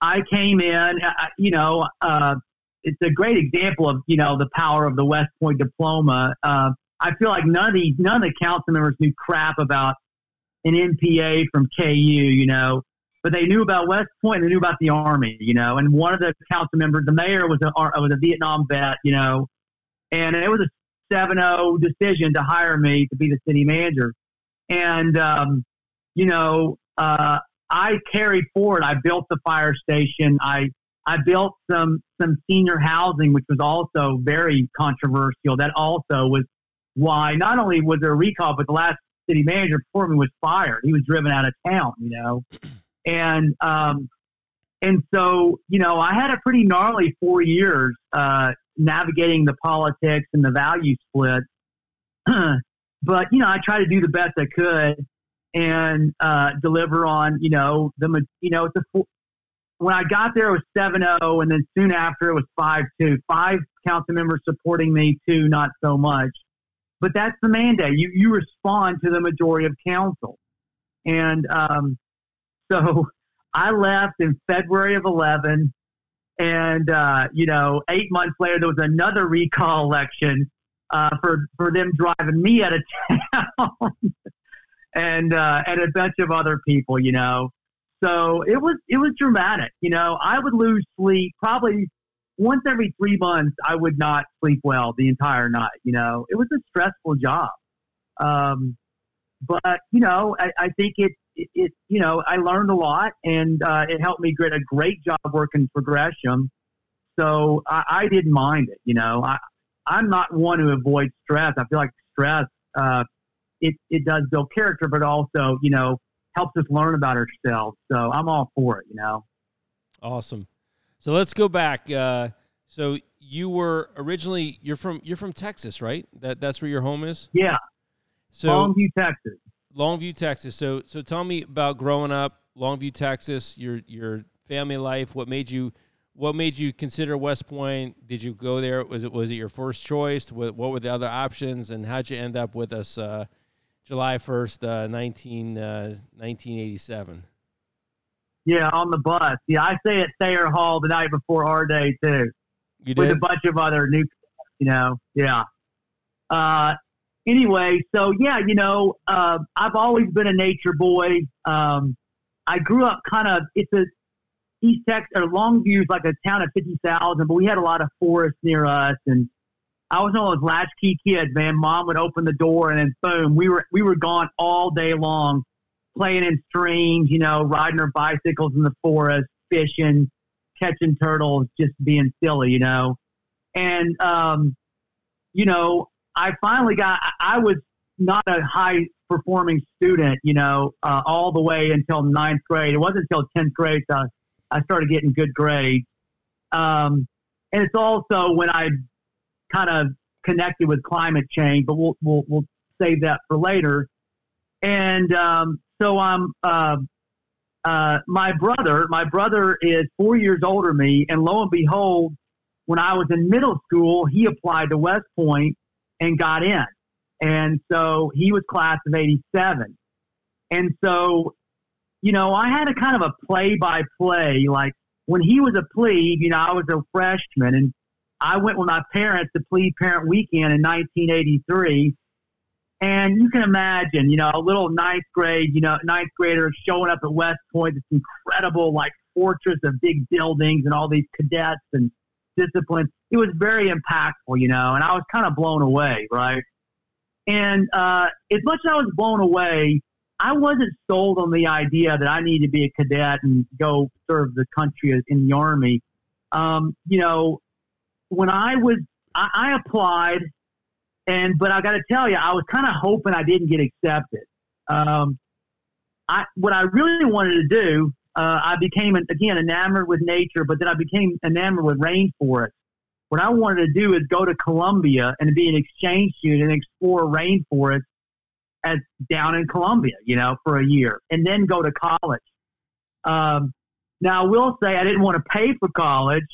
I came in. Uh, you know, uh, it's a great example of you know the power of the West Point diploma. Uh, I feel like none of the none of the council members knew crap about an MPA from KU, you know, but they knew about West Point. They knew about the Army, you know. And one of the council members, the mayor, was a was a Vietnam vet, you know, and it was a 7-0 decision to hire me to be the city manager. And um, you know, uh, I carried forward. I built the fire station. I I built some some senior housing, which was also very controversial. That also was why not only was there a recall, but the last city manager before me was fired. He was driven out of town, you know, *clears throat* and um, and so you know I had a pretty gnarly four years uh, navigating the politics and the value split. *clears throat* but you know I tried to do the best I could and uh, deliver on you know the you know it's a when I got there, it was 7 0, and then soon after, it was 5 2. Five council members supporting me, two not so much. But that's the mandate. You, you respond to the majority of council. And um, so *laughs* I left in February of 11. And, uh, you know, eight months later, there was another recall election uh, for, for them driving me out of town *laughs* and, uh, and a bunch of other people, you know. So it was it was dramatic. You know, I would lose sleep probably once every three months. I would not sleep well the entire night. You know, it was a stressful job. Um, but you know, I, I think it, it, it, you know, I learned a lot, and uh, it helped me get a great job working for Gresham. So I, I didn't mind it. You know, I I'm not one who avoids stress. I feel like stress uh, it it does build character, but also you know helps us learn about ourselves. So I'm all for it, you know. Awesome. So let's go back. Uh, so you were originally you're from you're from Texas, right? That that's where your home is. Yeah. So Longview, Texas. Longview, Texas. So so tell me about growing up Longview, Texas. Your your family life. What made you what made you consider West Point? Did you go there? Was it was it your first choice? What, what were the other options? And how'd you end up with us? Uh, July 1st, uh, 19, uh, 1987. Yeah, on the bus. Yeah, I say at Thayer Hall the night before R-Day, too. You did? With a bunch of other new, you know, yeah. Uh, anyway, so yeah, you know, uh, I've always been a nature boy. Um, I grew up kind of, it's a, East Texas, or Longview is like a town of 50,000, but we had a lot of forests near us. And I was one of those latchkey kids, man. Mom would open the door and then boom, we were we were gone all day long, playing in streams, you know, riding our bicycles in the forest, fishing, catching turtles, just being silly, you know. And um, you know, I finally got. I was not a high performing student, you know, uh, all the way until ninth grade. It wasn't until tenth grade that I started getting good grades. Um, and it's also when I kind of connected with climate change, but we'll we'll, we'll save that for later. And um, so I'm uh, uh, my brother. My brother is four years older me, and lo and behold, when I was in middle school, he applied to West Point and got in. And so he was class of '87. And so, you know, I had a kind of a play by play. Like when he was a plebe, you know, I was a freshman, and I went with my parents to Plebe Parent Weekend in 1983. And you can imagine, you know, a little ninth grade, you know, ninth grader showing up at West Point, this incredible, like, fortress of big buildings and all these cadets and discipline. It was very impactful, you know, and I was kind of blown away, right? And uh, as much as I was blown away, I wasn't sold on the idea that I needed to be a cadet and go serve the country in the Army. Um, you know, when I was, I, I applied, and but I got to tell you, I was kind of hoping I didn't get accepted. Um, I what I really wanted to do uh, I became again enamored with nature, but then I became enamored with rainforest. What I wanted to do is go to Colombia and be an exchange student and explore rainforest as down in Colombia, you know, for a year, and then go to college. Um, now, I will say I didn't want to pay for college,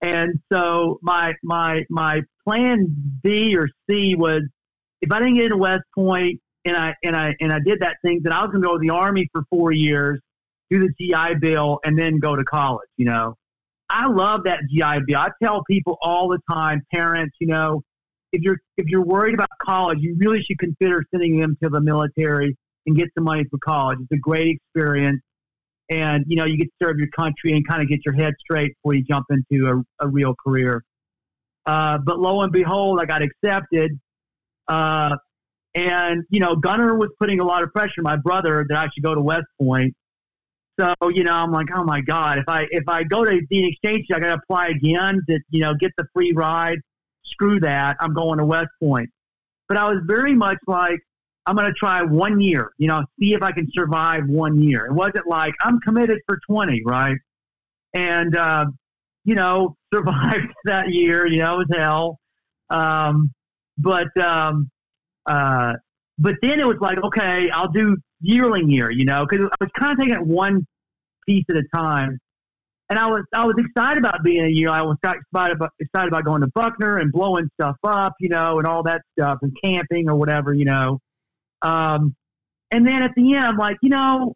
and so my my my plan B or C was if I didn't get into West Point and I and I and I did that thing, then I was going to go to the Army for four years, do the GI Bill, and then go to college. You know, I love that GI Bill. I tell people all the time, parents, you know, if you're if you're worried about college, you really should consider sending them to the military and get some money for college. It's a great experience, and you know you get to serve your country and kind of get your head straight before you jump into a, a real career. Uh, but lo and behold, I got accepted. Uh, and, you know, Gunner was putting a lot of pressure on my brother that I should go to West Point. So, you know, I'm like, oh my God, if I if I go to the exchange, I gotta apply again to, you know, get the free ride. Screw that. I'm going to West Point. But I was very much like, I'm gonna try one year, you know, see if I can survive one year. It wasn't like I'm committed for twenty, right? And uh, you know, survived *laughs* that year, you know, it was hell. Um, but um, uh, but then it was like, okay, I'll do yearling year, you know, because I was kind of taking it one piece at a time. And I was I was excited about being a year. I was excited about excited about going to Buckner and blowing stuff up, you know, and all that stuff, and camping or whatever, you know. Um, and then at the end, I'm like, you know,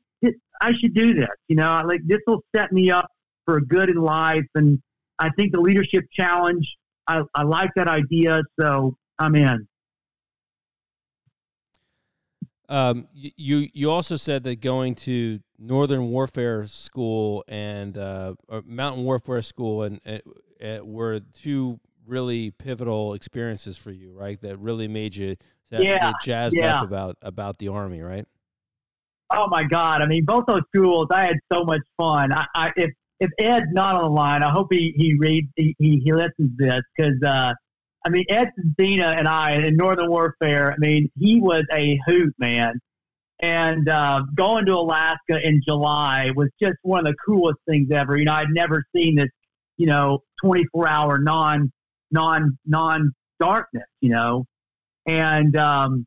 I should do this. You know, like this will set me up for a good in life. And I think the leadership challenge, I, I like that idea, so I'm in. Um, you you also said that going to Northern Warfare School and uh, Mountain Warfare School and uh, were two really pivotal experiences for you, right? That really made you yeah, get jazzed yeah. up about about the Army, right? Oh my God! I mean, both those schools, I had so much fun. I, I if if Ed's not on the line, I hope he he reads he he, he listens to this because uh, I mean, Ed Cena and I in Northern Warfare, I mean, he was a hoot, man. And uh, going to Alaska in July was just one of the coolest things ever. You know, I'd never seen this, you know, 24 hour non, non, non darkness, you know. And, um,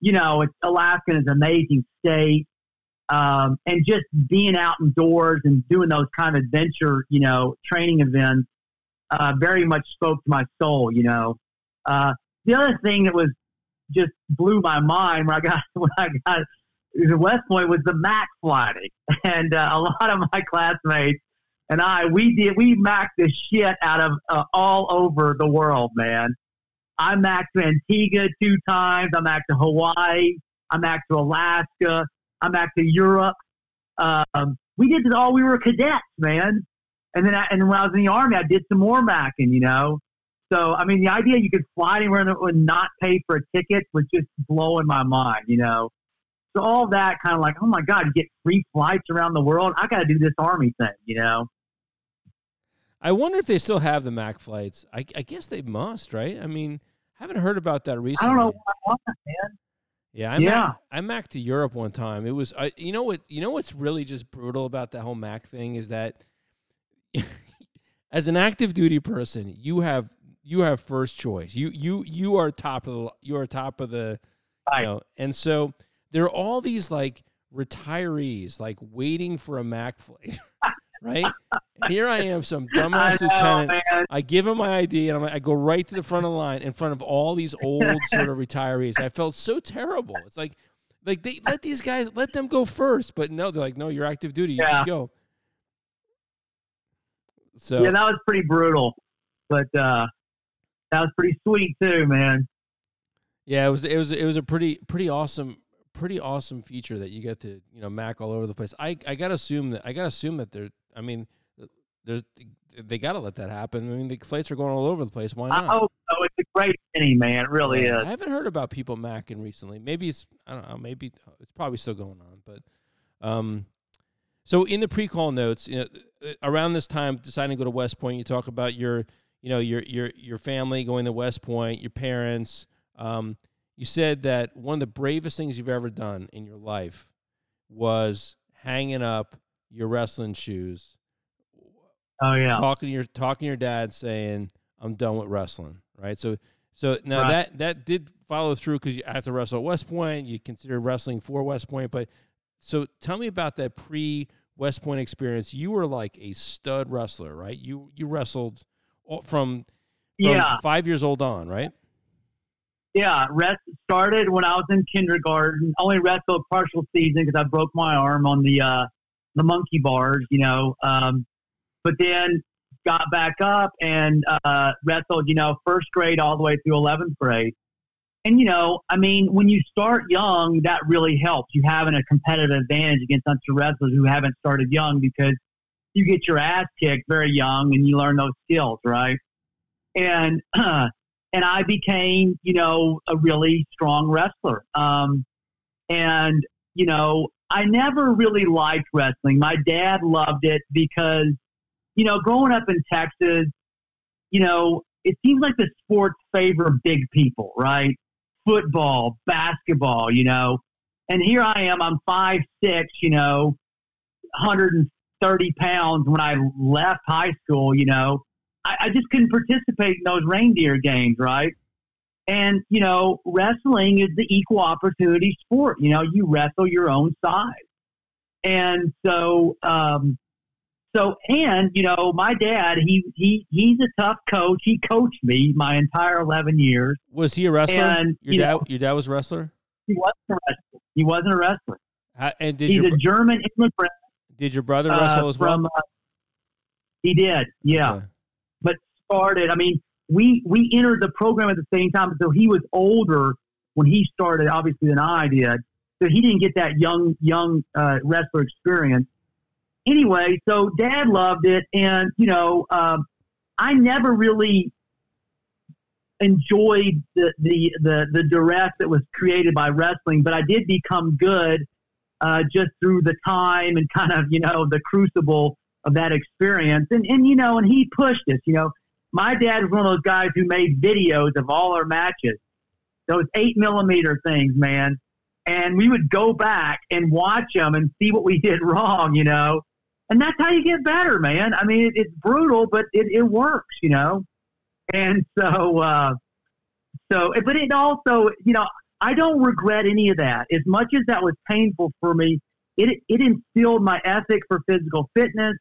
you know, it's, Alaska is an amazing state. Um, and just being out indoors and doing those kind of adventure, you know, training events uh, very much spoke to my soul. You know, uh, the other thing that was just blew my mind when I got *laughs* when I got to West Point was the Mac flighting, *laughs* and uh, a lot of my classmates and I we did we macked the shit out of uh, all over the world, man. I macked to Antigua two times. I macked to Hawaii. I macked to Alaska. I macked to Europe. Um, we did this all. We were cadets, man. And then, I, and when I was in the army, I did some more macking, you know. So, I mean, the idea you could fly anywhere and not pay for a ticket was just blowing my mind, you know. So all that kind of like, oh my God, you get free flights around the world. I got to do this army thing, you know. I wonder if they still have the Mac flights. I, I guess they must, right? I mean, I haven't heard about that recently. I don't know why, man. Yeah, I yeah. Mac, I Mac to Europe one time. It was, I, you know what, you know what's really just brutal about the whole Mac thing is that *laughs* as an active duty person, you have you have first choice. You you you are top of the you are top of the you know, and so there are all these like retirees like waiting for a Mac flight. *laughs* right? Here I am, some *laughs* dumbass lieutenant. Man. I give him my ID, and I'm, I go right to the front of the line in front of all these old sort of retirees. I felt so terrible. It's like, like they let these guys let them go first, but no, they're like, no, you're active duty. You yeah. just go. So yeah, that was pretty brutal, but uh, that was pretty sweet too, man. Yeah, it was it was it was a pretty pretty awesome pretty awesome feature that you get to you know mac all over the place. I I gotta assume that I gotta assume that they're I mean there's they gotta let that happen. I mean the flights are going all over the place. Why not? Oh, oh it's a great thing, man. It really yeah, is. I haven't heard about people macking recently. Maybe it's I don't know. Maybe it's probably still going on, but um, so in the pre-call notes, you know, uh, around this time, deciding to go to West Point, you talk about your, you know, your your your family going to West Point, your parents. Um, you said that one of the bravest things you've ever done in your life was hanging up your wrestling shoes. Oh yeah. Talking to your talking to your dad, saying, "I'm done with wrestling." Right. So so now Right. that that did follow through because you have to wrestle at West Point. You considered wrestling for West Point, but so tell me about that pre West Point experience. You were like a stud wrestler, right? You you wrestled all- from, from Yeah. five years old on, right? Yeah, rest started when I was in kindergarten. Only wrestled partial season because I broke my arm on the uh, the monkey bars, you know. Um, but then got back up and uh, wrestled, you know, first grade all the way through eleventh grade. And you know, I mean, when you start young, that really helps. You having a competitive advantage against other wrestlers who haven't started young because you get your ass kicked very young and you learn those skills, right? And uh, *clears throat* and I became, you know, a really strong wrestler. Um, and you know, I never really liked wrestling. My dad loved it because, you know, growing up in Texas, you know, it seems like the sports favor big people, right? Football, basketball, you know. And here I am, I'm five six, you know, 130 pounds when I left high school, you know. I, I just couldn't participate in those reindeer games, right? And, you know, wrestling is the equal opportunity sport. You know, you wrestle your own size. And so, um, so, and, you know, my dad, he, he, he's a tough coach. He coached me my entire 11 years. Was he a wrestler? And, your you dad, know- your dad was a wrestler. He wasn't a wrestler. He wasn't a wrestler. How, and did He's your a German immigrant did your brother uh, wrestle as well? from, uh, he did. Yeah. Okay. but started. I mean, we we entered the program at the same time, so he was older when he started, obviously, than I did. So he didn't get that young young uh, wrestler experience. Anyway, so Dad loved it, and you know, um, I never really enjoyed the, the the the duress that was created by wrestling, but I did become good uh, just through the time and kind of you know the crucible of that experience. And and you know, and he pushed us. You know, my dad was one of those guys who made videos of all our matches, those eight millimeter things, man. And we would go back and watch them and see what we did wrong. You know, and that's how you get better, man. I mean, it, it's brutal, but it, it works. You know, and so uh, so, but it also, you know. I don't regret any of that. As much as that was painful for me, it it instilled my ethic for physical fitness.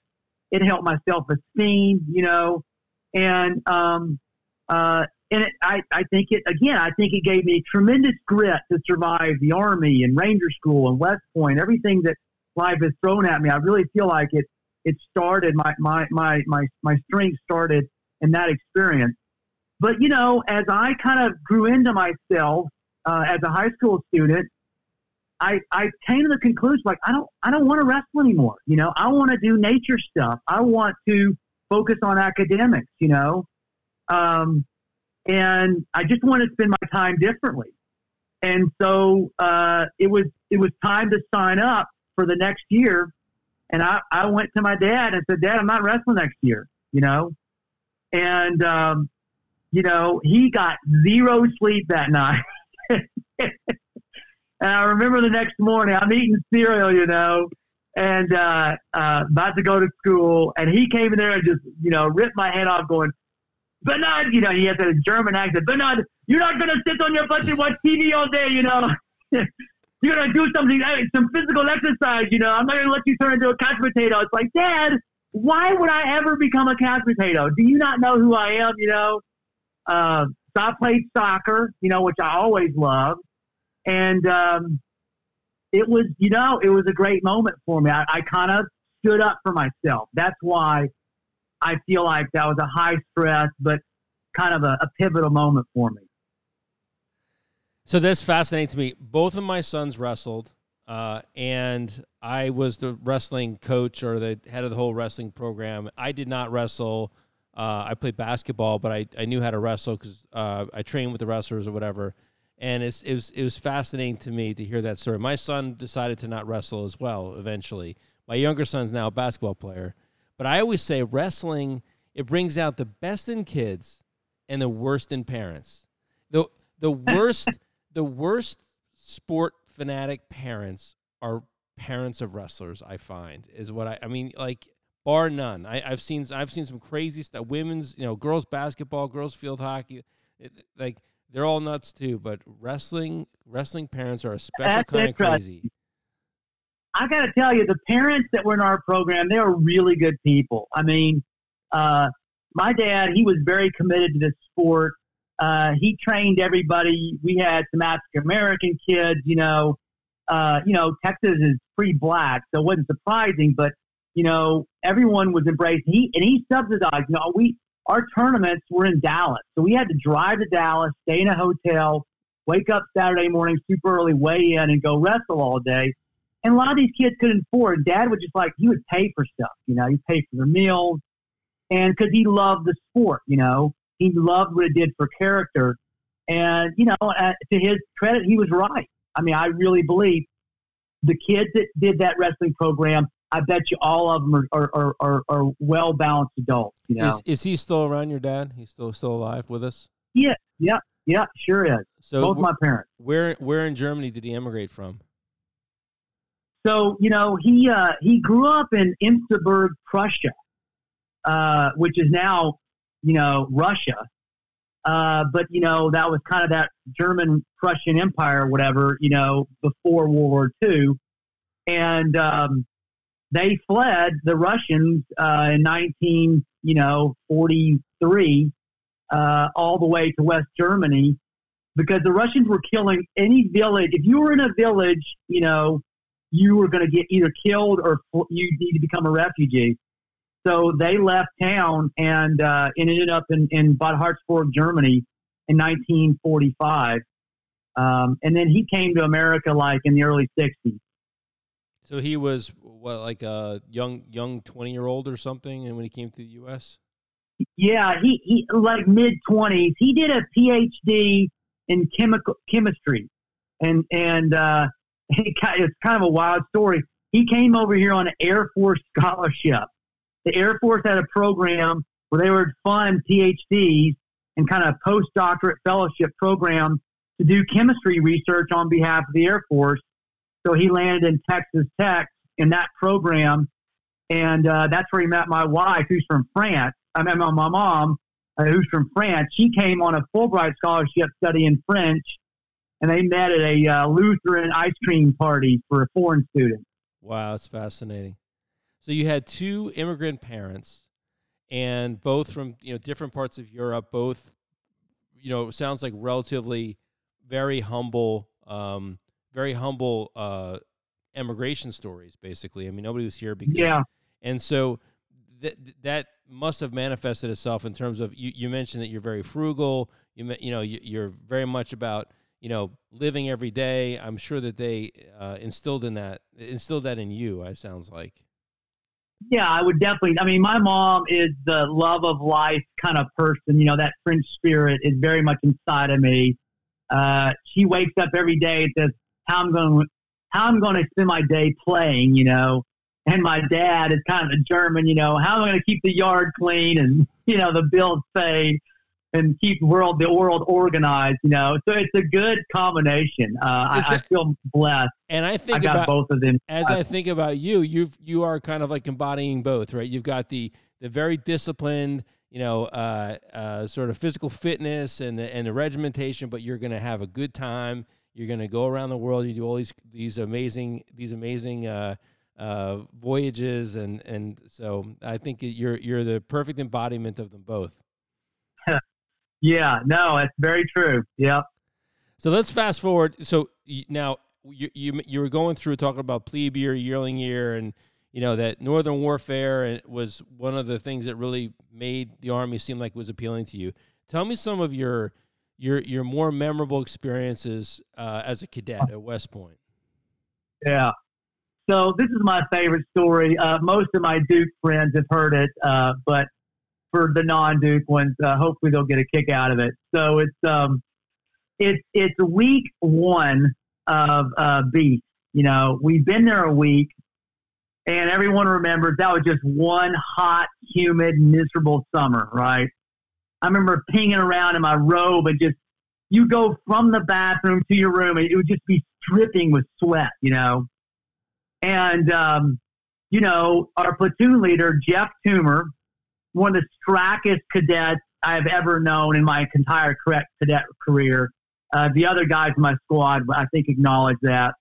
It helped my self esteem, you know, and um, uh, and it, I I think it again. I think it gave me tremendous grit to survive the army and Ranger School and West Point. Everything that life has thrown at me, I really feel like it it started my my my my my strength started in that experience. But you know, as I kind of grew into myself uh, as a high school student, I, I came to the conclusion like I don't I don't want to wrestle anymore. You know, I want to do nature stuff. I want to focus on academics. You know, um, and I just want to spend my time differently. And so uh, it was it was time to sign up for the next year. And I, I went to my dad and said, Dad, I'm not wrestling next year. You know, and um, you know he got zero sleep that night. *laughs* And I remember the next morning, I'm eating cereal, you know, and uh, uh, about to go to school. And he came in there and just, you know, ripped my head off, going, Bernard, you know, he has a German accent. Bernard, you're not going to sit on your butt and watch TV all day, you know. *laughs* you're going to do something, some physical exercise, you know. I'm not going to let you turn into a couch potato. It's like, Dad, why would I ever become a couch potato? Do you not know who I am, you know? Uh, so I played soccer, you know, which I always loved and um, it was you know it was a great moment for me i, I kind of stood up for myself that's why i feel like that was a high stress but kind of a, a pivotal moment for me So that's fascinating to me. Both of my sons wrestled, uh, and I was the wrestling coach or the head of the whole wrestling program. I did not wrestle. Uh, I played basketball, but I, I knew how to wrestle because uh, I trained with the wrestlers or whatever. And it's, it was it was fascinating to me to hear that story. My son decided to not wrestle as well eventually. My younger son's now a basketball player, but I always say wrestling it brings out the best in kids and the worst in parents. the The *laughs* worst the worst sport fanatic parents are parents of wrestlers. I find is what I. I mean, like bar none. I, I've seen I've seen some crazy stuff. Women's, you know, girls basketball, girls field hockey, it, like they're all nuts too. But wrestling wrestling parents are a special That's kind of crazy. I got to tell you, the parents that were in our program, they were really good people. I mean, uh, my dad, he was very committed to this sport. Uh, he trained everybody. We had some African American kids. You know, uh, you know, Texas is pretty black, so it wasn't surprising. But you know, everyone was embraced. He and he subsidized. You know, we our tournaments were in Dallas, so we had to drive to Dallas, stay in a hotel, wake up Saturday morning super early, weigh in, and go wrestle all day. And a lot of these kids couldn't afford. Dad would just like he would pay for stuff. You know, he'd pay for their meals, and because he loved the sport. You know, he loved what it did for character. And you know, uh, to his credit, he was right. I mean, I really believe the kids that did that wrestling program. I bet you all of them are are, are, are, are well balanced adults. You know, Is is he still around? Your dad? He's still still alive with us. yeah, yeah, yeah, sure is. So Both my parents. where where in Germany did he emigrate from? So you know, he uh, he grew up in Insterburg, Prussia, uh, which is now you know Russia. Uh, but you know that was kind of that German Prussian Empire or whatever. You know before World War II, and um, they fled the Russians uh, in nineteen you know forty three uh, all the way to West Germany because the Russians were killing any village. If you were in a village, you know you were going to get either killed or you need to become a refugee. So they left town and, uh, ended up in, in Bad Harzburg, Germany in 1945. Um, and then he came to America like in the early 60s. So he was what like a young young twenty year old or something, and when he came to the U.S. Yeah, he, he like mid 20s. He did a PhD in chemical chemistry. And, and, uh, *laughs* ki- it's kind of a wild story. He came over here on an Air Force *laughs* scholarship. The Air Force had a program where they would fund PhDs and kind of postdoctorate fellowship program to do chemistry research on behalf of the Air Force. So he landed in Texas Tech in that program, and uh, that's where he met my wife, who's from France. I met my mom, uh, who's from France. She came on a Fulbright scholarship studying French, and they met at a uh, Lutheran ice cream party for a foreign student. Wow, that's fascinating. So you had two immigrant parents, and both from you know different parts of Europe. Both, you know, sounds like relatively very humble, um, very humble uh, emigration stories. Basically, I mean, nobody was here because Yeah, and so that that must have manifested itself in terms of you, you mentioned that you're very frugal. You, you know, you, you're very much about you know living every day. I'm sure that they uh, instilled in that instilled that in you. It sounds like. yeah, I would definitely. I mean, my mom is the love of life kind of person. You know, that French spirit is very much inside of me. Uh, she wakes up every day and says, "How I'm going to how I'm going to spend my day playing." You know, and my dad is kind of a German. You know, how am I going to keep the yard clean and *laughs* you know the bills paid and keep world the world organized? You know, so it's a good combination. Uh, I, I feel blessed. And I think I got about both of them. as I think about you, you've you are kind of like embodying both, right? You've got the the very disciplined, you know, uh, uh, sort of physical fitness and the and the regimentation, but you're going to have a good time. You're going to go around the world. You do all these these amazing these amazing uh, uh, voyages, and and so I think you're you're the perfect embodiment of them both. *laughs* Yeah, no, it's very true. Yeah. So let's fast forward. So now you you you were going through talking about plebe year, yearling year, and you know that northern warfare was one of the things that really made the army seem like it was appealing to you. Tell me some of your your your more memorable experiences uh, as a cadet at West Point. Yeah. So this is my favorite story. Uh, most of my Duke friends have heard it, uh, but for the non-Duke ones, uh, hopefully they'll get a kick out of it. So it's um, it's it's week one of uh, Beast. You know, we've been there a week, and everyone remembers that was just one hot, humid, miserable summer, right? I remember pinging around in my robe and just you go from the bathroom to your room and it would just be dripping with sweat, you know. And, um, you know, our platoon leader, Jeff Toomer, one of the strackest cadets I've ever known in my entire cadet career. Uh, the other guys in my squad, I think, acknowledge that.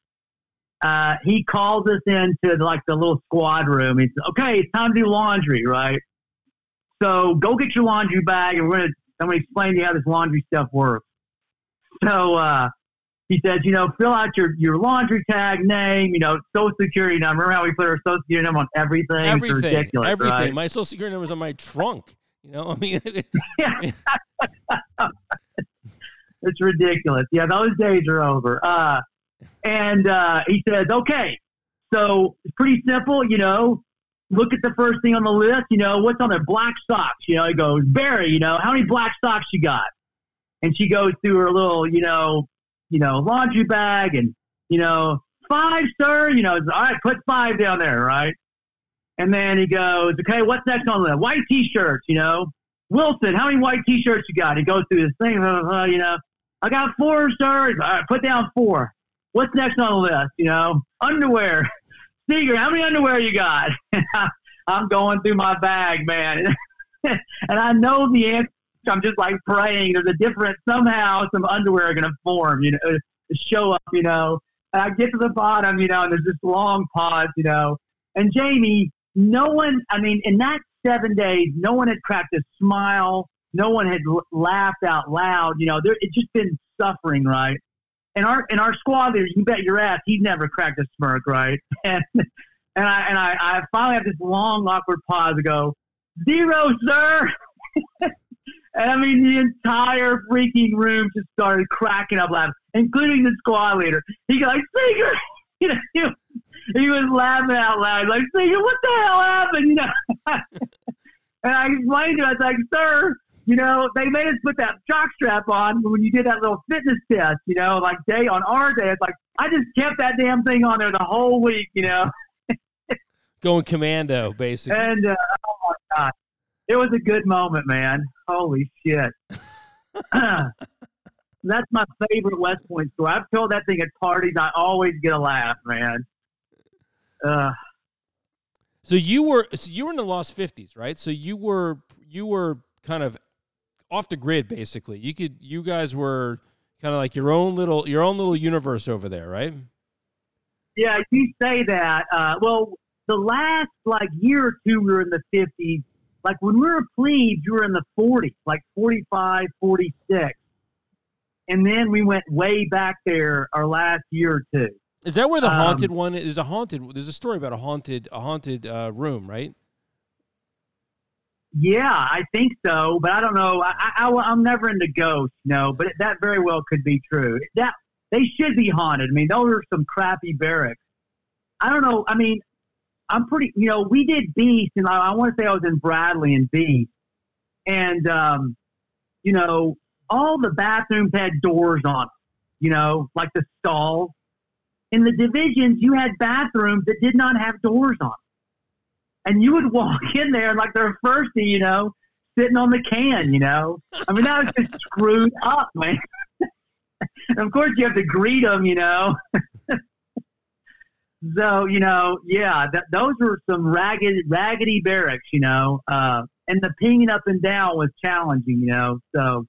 Uh, he calls us into like the little squad room. He says, "Okay, it's time to do laundry, right? So go get your laundry bag, and we're gonna I'm gonna explain to you how this laundry stuff works." So uh, he says, you know, fill out your, your laundry tag name, you know, social security number. Remember how we put our social security number on everything? Everything. It's ridiculous, everything. Right? My social security number was on my trunk. You know, I mean, yeah. *laughs* *laughs* it's ridiculous. Yeah, those days are over. Uh, and uh, he says, okay, so it's pretty simple, you know. Look at the first thing on the list, you know, what's on there? Black socks. You know, he goes, Barry, you know, how many black socks you got? And she goes through her little, you know, you know, laundry bag and, you know, five, sir. You know, all right, put five down there, right? And then he goes, okay, what's next on the list? White t-shirts, you know. Wilson, how many white t-shirts you got? He goes through this thing, you know. I got four, sir. All right, put down four. What's next on the list? You know, underwear. *laughs* Seeger, how many underwear you got? *laughs* I'm going through my bag, man. *laughs* and I know the answer I'm just like praying there's a different somehow some underwear are going to form, you know, show up, you know. And I get to the bottom, you know, and there's this long pause, you know. And Jamie, no one, I mean, in that seven days, no one had cracked a smile. No one had laughed out loud. You know, there, it's just been suffering, right? And our and our squad leader, you bet your ass, he'd never cracked a smirk, right? *laughs* And and I and I, I finally have this long awkward pause to go, zero, sir. *laughs* And I mean, the entire freaking room just started cracking up laughing, including the squad leader. He like, Seeger, *laughs* you know, he, he was laughing out loud, like, Seeger, what the hell happened? You know. and I explained to him, I was like, sir, you know, they made us put that jock strap on when you did that little fitness test, you know, like day on R-Day. It's like, I just kept that damn thing on there the whole week, you know. *laughs* Going commando, basically. And, uh, oh my God. It was a good moment, man. Holy shit. *clears throat* That's my favorite West Point story. I've told that thing at parties. I always get a laugh, man. Uh, so you were so you were in the lost fifties, right? So you were you were kind of off the grid, basically. You could you guys were kind of like your own little your own little universe over there, right? Yeah, you say that. Uh, well, the last like year or two, we were in the fifties like when we were plebes, you were in the 40s, like 45, 46. And then we went way back there our last year or two. Is that where the um, haunted one is? A haunted. There's a story about a haunted, a haunted uh, room, right? Yeah, I think so, but I don't know. I, I, am never into ghosts, no, but that very well could be true. That they should be haunted. I mean, those are some crappy barracks. I don't know. I mean, I'm pretty, you know, we did Beast, and I, I want to say I was in Bradley and Beast, and um, you know, all the bathrooms had doors on, you know, like the stalls. In the divisions, you had bathrooms that did not have doors on, and you would walk *laughs* in there like they're thirsty, you know, sitting on the can, you know. I mean, that was just *laughs* screwed up, man. and *laughs* of course, you have to greet them, you know. So you know, yeah, th- those were some ragged, raggedy barracks, you know, uh, and the pinging up and down was challenging, you know. So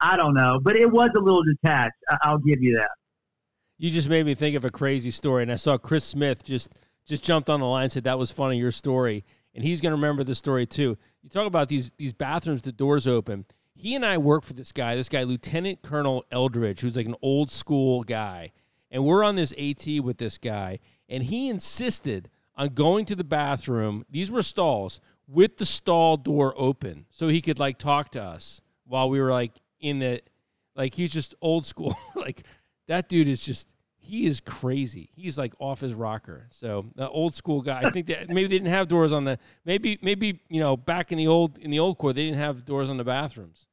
I don't know, but it was a little detached. I- I'll give you that. You just made me think of a crazy story, and I saw Chris Smith just just jumped on the line and said that was funny your story, and he's going to remember the story too. You talk about these these bathrooms, the doors open. He and I work for this guy, this guy Lieutenant Colonel Eldridge, who's like an old school guy, and we're on this AT with this guy, and he insisted on going to the bathroom. These were stalls with the stall door open, so he could like talk to us while we were like in the, like he's just old school. *laughs* like that dude is just he is crazy. He's like off his rocker. So the old school guy. I think that *laughs* maybe they didn't have doors on the maybe maybe you know back in the old in the old Corps they didn't have doors on the bathrooms.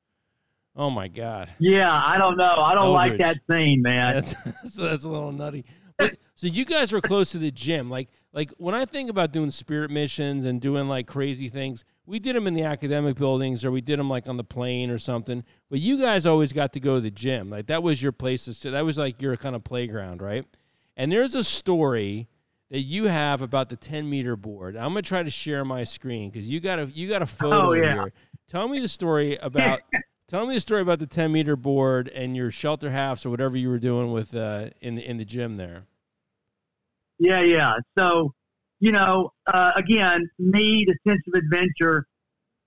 Oh my god. Yeah, I don't know. I don't Eldridge. like that scene, man. That's, *laughs* that's a little nutty. But, so you guys were close to the gym. Like like when I think about doing spirit missions and doing like crazy things, we did them in the academic buildings or we did them like on the plane or something. But you guys always got to go to the gym. Like that was your place to that was like your kind of playground, right? And there's a story that you have about the 10 meter board. I'm gonna try to share my screen because you got a you got a photo Oh, yeah. here. Tell me the story about *laughs* tell me the story about the 10 meter board and your shelter halves or whatever you were doing with uh, in the in the gym there. Yeah, yeah. So, you know, uh, again, me, the sense of adventure.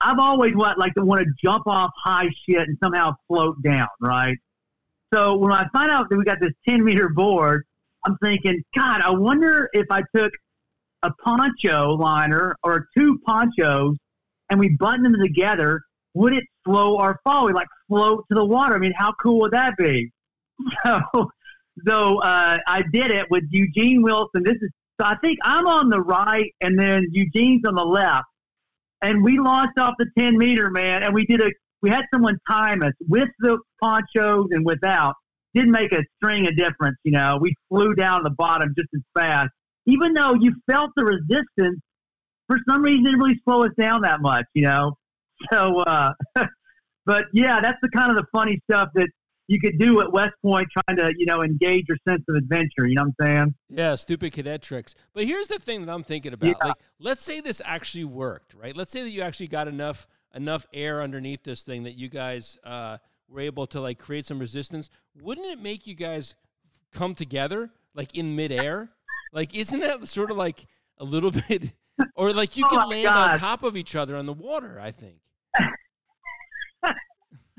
I've always what like to want to jump off high shit and somehow float down, right? So when I find out that we got this ten meter board, I'm thinking, God, I wonder if I took a poncho liner or two ponchos and we button them together, would it slow our fall? We like float to the water. I mean, how cool would that be? *laughs* So so uh, I did it with Eugene Wilson. This is so I think I'm on the right, and then Eugene's on the left, and we launched off the 10 meter man, and we did a we had someone time us with the ponchos and without. Didn't make a string of difference, you know. We flew down the bottom just as fast, even though you felt the resistance. For some reason, it didn't really slow us down that much, you know. So, uh, *laughs* but yeah, that's the kind of the funny stuff that you could do at West Point trying to, you know, engage your sense of adventure. You know what I'm saying? Yeah, stupid cadet tricks. But here's the thing that I'm thinking about. Yeah. Like, let's say this actually worked, right? Let's say that you actually got enough enough air underneath this thing that you guys uh, were able to like create some resistance. Wouldn't it make you guys come together like in midair? Like, isn't that sort of like a little *laughs* bit, or like you Oh could my land on top of each other on the water? I think.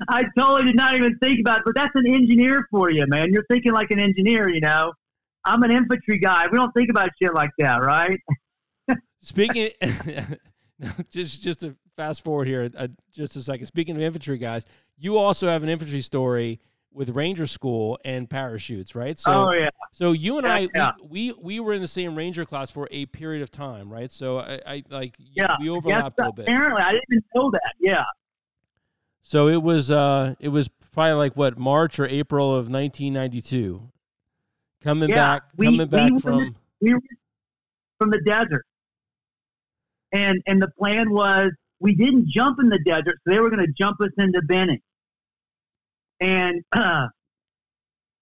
I totally did not even think about it, but that's an engineer for you, man. You're thinking like an engineer, you know. I'm an infantry guy. We don't think about shit like that, right? *laughs* Speaking, *laughs* just just to fast forward here, uh, just a second. Speaking of infantry guys, you also have an infantry story with Ranger School and parachutes, right? So, oh yeah, so you and Yeah, I, yeah. we, we we were in the same Ranger class for a period of time, right? So I, I like yeah. we Yes, overlapped a little bit. apparently, I didn't even know that. Yeah, So it was uh it was probably like what March or April of 1992. Coming Yeah, back, we- coming we back were- from we were from the desert, and and the plan was we didn't jump in the desert, so they were going to jump us into Benning. And *clears throat*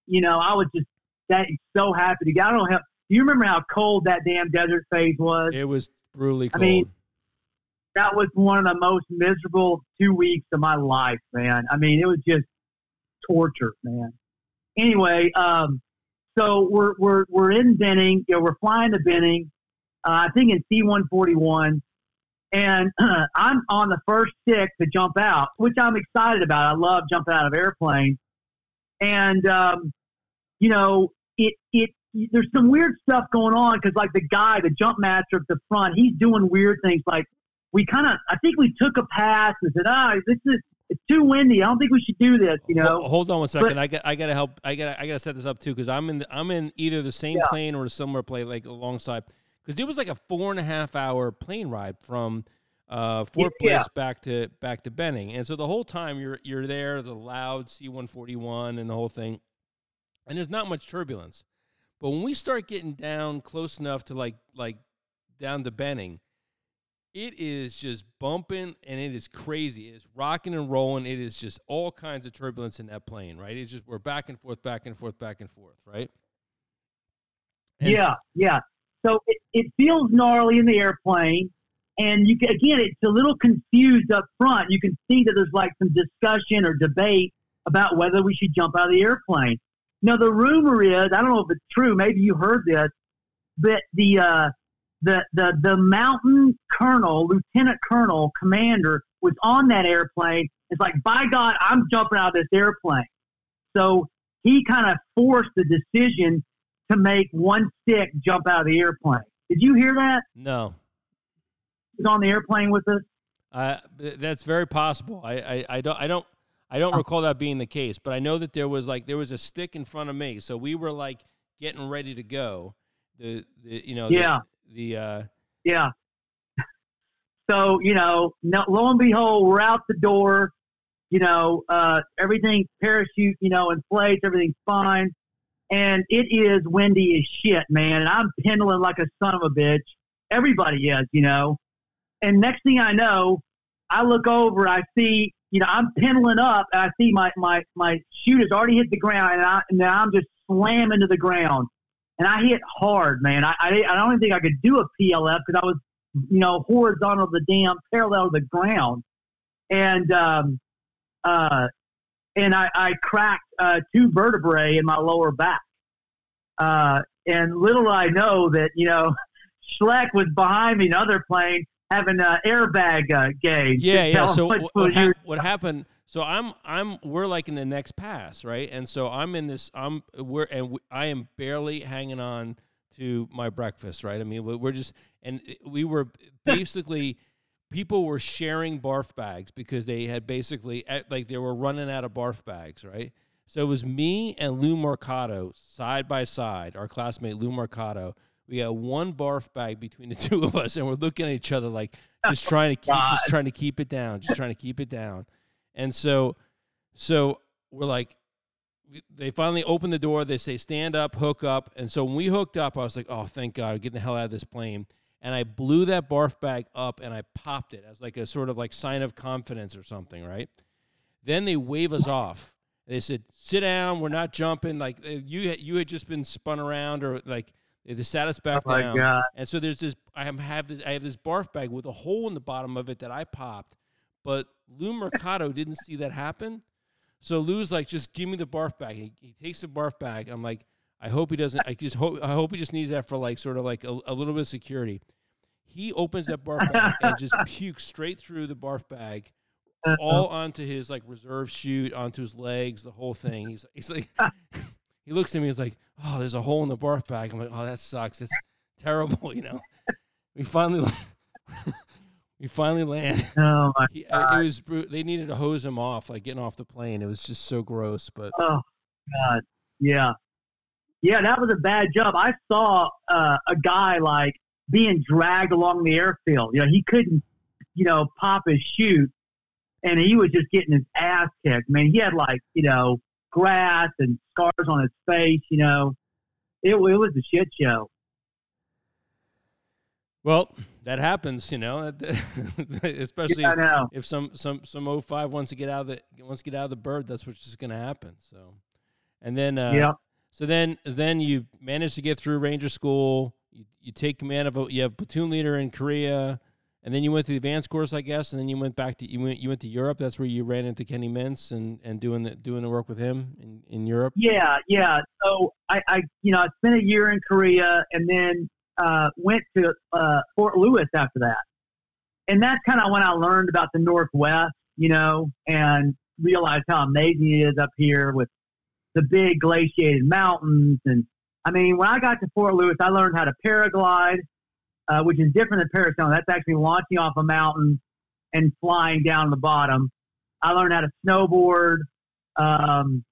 you know, I was just that so happy to get. I don't have. Do you remember how cold that damn desert phase was? it was brutally I cold. mean, that was one of the most miserable two weeks of my life, man. I mean, it was just torture, man. Anyway, um, so we're we're we're in Benning. You know, we're flying to Benning. Uh, I think in C one forty one, and *clears throat* I'm on the first stick to jump out, which I'm excited about. I love jumping out of airplanes, and um, you know, it it there's some weird stuff going on because like the guy, the jump master at the front, he's doing weird things. Like we kind of, I think we took a pass and said, ah, this is it's too windy. I don't think we should do this. You know, Hol- hold on one second. I got I got to help. I got I got to set this up too because I'm in the, I'm in either the same Yeah. plane or a similar plane like alongside because it was like a four and a half hour plane ride from uh, Fort Yeah. Bliss back to back to Benning, and so the whole time you're you're there, the loud C-141 and the whole thing, and there's not much turbulence, but when we start getting down close enough to like like down to Benning. It is just bumping and it is crazy. It is rocking and rolling. It is just all kinds of turbulence in that plane, right? It's just we're back and forth, back and forth, back and forth, right? And yeah, yeah. So it, it feels gnarly in the airplane, and you can, again, it's a little confused up front. You can see that there's like some discussion or debate about whether we should jump out of the airplane. Now the rumor is, I don't know if it's true. Maybe you heard this, but the uh, the the the mountain colonel, lieutenant colonel, commander was on that airplane. It's like, by God, I'm jumping out of this airplane. So he kind of forced the decision to make one stick jump out of the airplane. Did you hear that? No, He was on the airplane with us. uh, that's very possible. I, I, I don't I don't I don't recall that being the case, but I know that there was like there was a stick in front of me, so we were like getting ready to go. The, the you know Yeah. The, uh, Yeah. So you know, no, lo and behold, we're out the door. You know, uh, everything parachute, you know, in place, everything's fine, and it is windy as shit, man. And I'm pendling like a son of a bitch. Everybody is, you know. And next thing I know, I look over, I see, you know, I'm pendling up, and I see my my my chute has already hit the ground, and I and I'm just slamming to the ground. And I hit hard, man. I I, I don't think I could do a PLF because I was you know horizontal to the damn parallel to the ground, and um, uh, and I, I cracked uh, two vertebrae in my lower back. Uh, and little I know that you know *laughs* Schleck was behind me, another plane having an airbag uh, game. Yeah, yeah. So what, what, ha- what, happened? So I'm I'm we're like in the next pass, right? And so I'm in this. I'm we're and we, I am barely hanging on to my breakfast, right? I mean, we're just and we were *laughs* basically people were sharing barf bags because they had basically like they were running out of barf bags, right? So it was me and Lou Mercado side by side, our classmate Lou Mercado. We had one barf bag between the *laughs* two of us, and we're looking at each other like *laughs* just trying to keep, God. just trying to keep it down, just trying to keep it down. And so, so we're like, they finally open the door. They say, stand up, hook up. And so when we hooked up, I was like, oh, thank God, getting the hell out of this plane and I blew that barf bag up and I popped it as like a sort of like sign of confidence or something, right? Then they wave us off. They said, "Sit down. We're not jumping." Like uh, you, you had just been spun around, or like they sat us back oh down. God. And so there's this. I have this. I have this barf bag with a hole in the bottom of it that I popped, but Lou Mercado *laughs* didn't see that happen. So Lou's like, "Just give me the barf bag." He, he takes the barf bag. I'm like, I hope he doesn't. I just hope. I hope he just needs that for like sort of like a, a little bit of security. He opens that barf bag and just *laughs* pukes straight through the barf bag, uh-huh. all onto his like reserve chute, onto his legs, the whole thing. He's he's like, *laughs* he looks at me. He's like, "Oh, there's a hole in the barf bag." I'm like, "Oh, that sucks. That's terrible." *laughs* You know. We finally. *laughs* we finally land. Oh my he, God. It was they needed to hose him off, like getting off the plane. It was just so gross. But oh God, yeah. Yeah, that was a bad job. I saw uh, a guy like being dragged along the airfield. You know, he couldn't, you know, pop his chute, and he was just getting his ass kicked. Man, he had like, you know, grass and scars on his face. You know, it, it was a shit show. Well, that happens, you know, *laughs* especially yeah, know. if some some some 05 wants to get out of the wants to get out of the bird. That's what's just going to happen. So, and then uh, yeah, so then, then you manage to get through Ranger School. You, you take command of a, you have platoon leader in Korea, and then you went to the advanced course, I guess, and then you went back to you went you went to Europe. That's where you ran into Kenny Mintz and, and doing the doing the work with him in, in Europe. Yeah, yeah. So I, I you know I spent a year in Korea and then uh, went to uh, Fort Lewis after that, and that's kind of when I learned about the Northwest, you know, and realized how amazing it is up here with the big glaciated mountains. And I mean, when I got to Fort Lewis, I learned how to paraglide, uh, which is different than parasailing. That's actually launching off a mountain and flying down the bottom. I learned how to snowboard. Um,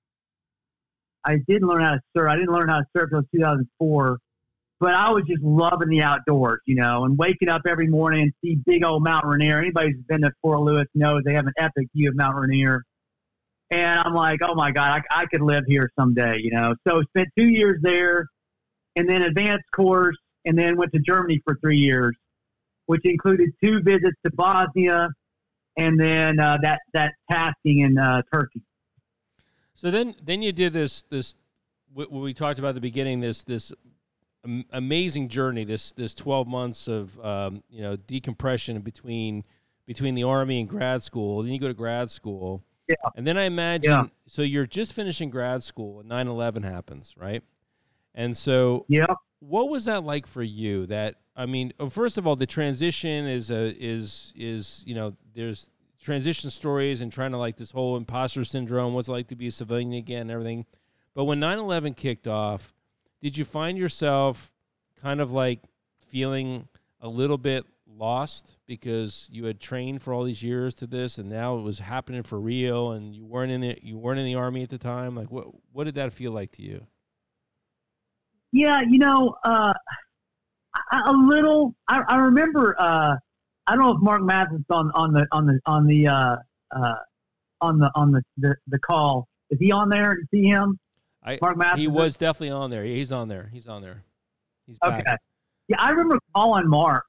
I didn't learn how to surf. I didn't learn how to surf until 2004. But I was just loving the outdoors, you know, and waking up every morning and see big old Mount Rainier. Anybody who's been to Fort Lewis knows they have an epic view of Mount Rainier and I'm like, oh my God, I, I could live here someday, you know. So spent two years there, and then advanced course, and then went to Germany for three years, which included two visits to Bosnia, and then uh, that that tasking in uh, Turkey. So then, then you did this this what we talked about at the beginning this this amazing journey this this 12 months of um, you know decompression between between the army and grad school. Then you go to grad school yeah. And then I imagine, yeah. so you're just finishing grad school and 9 11 happens, right? And so, yeah. What was that like for you? That I mean, oh, first of all, the transition is a is is you know there's transition stories and trying to like this whole imposter syndrome. What's it like to be a civilian again? And everything. But when 9/11 kicked off, did you find yourself kind of like feeling a little bit lost because you had trained for all these years to this and now it was happening for real and you weren't in it you weren't in the army at the time like what what did that feel like to you yeah you know uh a little i, I remember uh i don't know if mark mathis on on the on the on the uh uh on the on the the, the call is he on there to see him I, mark mathis he was definitely on there he's on there he's on there he's back. okay yeah i remember calling mark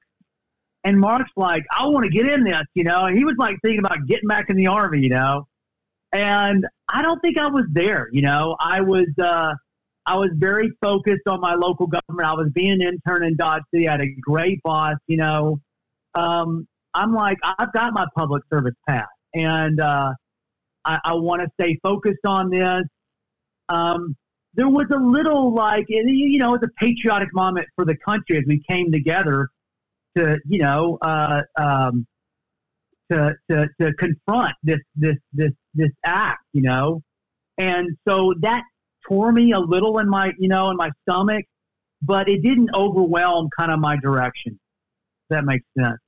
and Mark's like, I want to get in this, you know. And he was like thinking about getting back in the army, you know. And I don't think I was there, you know. I was, uh, I was very focused on my local government. I was being an intern in Dodge City. I had a great boss, you know. Um, I'm like, I've got my public service path, and uh, I, I want to stay focused on this. Um, there was a little like, you know, it was a patriotic moment for the country as we came together to, you know, uh, um, to, to, to confront this, this, this, this act, you know. And so that tore me a little in my, you know, in my stomach, but it didn't overwhelm kind of my direction. that makes sense.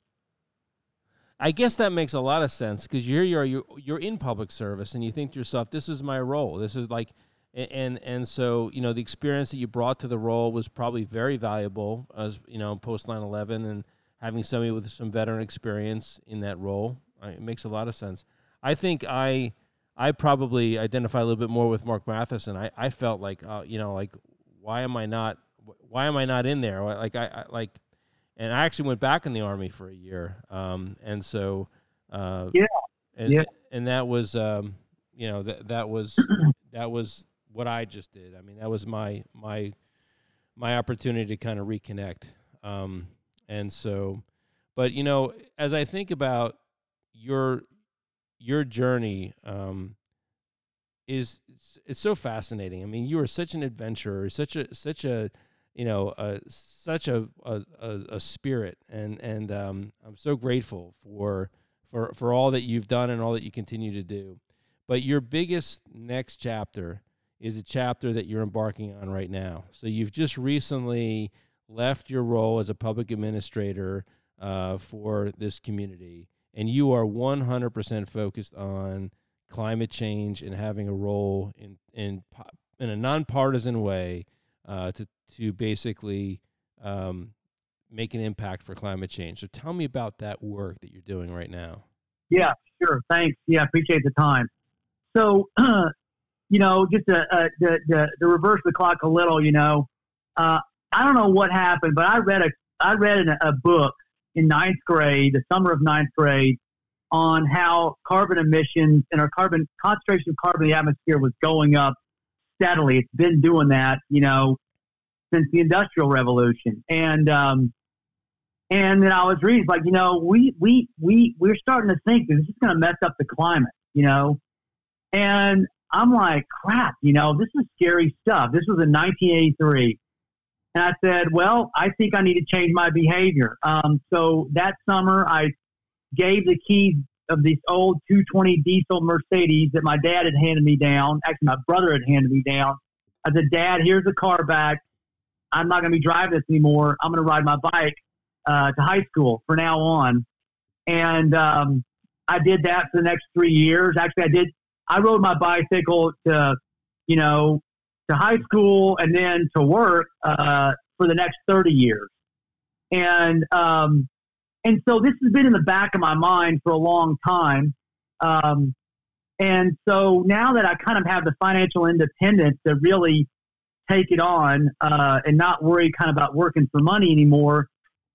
I guess that makes a lot of sense because you're you're you're you're in public service and you think to yourself, this is my role. This is like, and and so you know the experience that you brought to the role was probably very valuable as you know post 9/11 and having somebody with some veteran experience in that role. It makes a lot of sense. I think I I probably identify a little bit more with Mark Matheson. I, I felt like uh, you know like why am I not why am I not in there? Like I, I like and I actually went back in the army for a year. Um, and so, uh, yeah, and, yeah. and that was, um, you know, that, that was, *clears throat* that was what I just did. I mean, that was my, my, my opportunity to kind of reconnect. Um, and so, but you know, as I think about your, your journey, um, is it's, so fascinating. I mean, you are such an adventurer, such a, such a, you know, uh, such a, a, a spirit, and and um, I'm so grateful for for for all that you've done and all that you continue to do. But your biggest next chapter is a chapter that you're embarking on right now. So you've just recently left your role as a public administrator uh, for this community, and you are 100% focused on climate change and having a role in in in a nonpartisan way uh, to to basically um, make an impact for climate change. So tell me about that work that you're doing right now. Yeah, sure. Thanks. Yeah, appreciate the time. So, uh, *clears throat* you know, just to, uh, to, to, to, reverse the clock a little, you know, uh, I don't know what happened, but I read a I read a, a book in ninth grade, the summer of ninth grade, on how carbon emissions and our carbon concentration of carbon in the atmosphere was going up steadily. It's been doing that, you know, since the Industrial Revolution. And um, and then I was reading like, you know, we we we we're starting to think that this is going to mess up the climate, you know. And I'm like, crap, you know, this is scary stuff. This was in 1983. And I said, well, I think I need to change my behavior. Um, so that summer, I gave the keys of this old 220 diesel Mercedes that my dad had handed me down. Actually, my brother had handed me down. I said, Dad, here's the car back. I'm not going to be driving this anymore. I'm going to ride my bike uh, to high school for now on. And um, I did that for the next three years. Actually, I did. I rode my bicycle to, you know, to high school and then to work uh, for the next 30 years. And um, and so this has been in the back of my mind for a long time. Um, and so now that I kind of have the financial independence to really take it on uh, and not worry kind of about working for money anymore,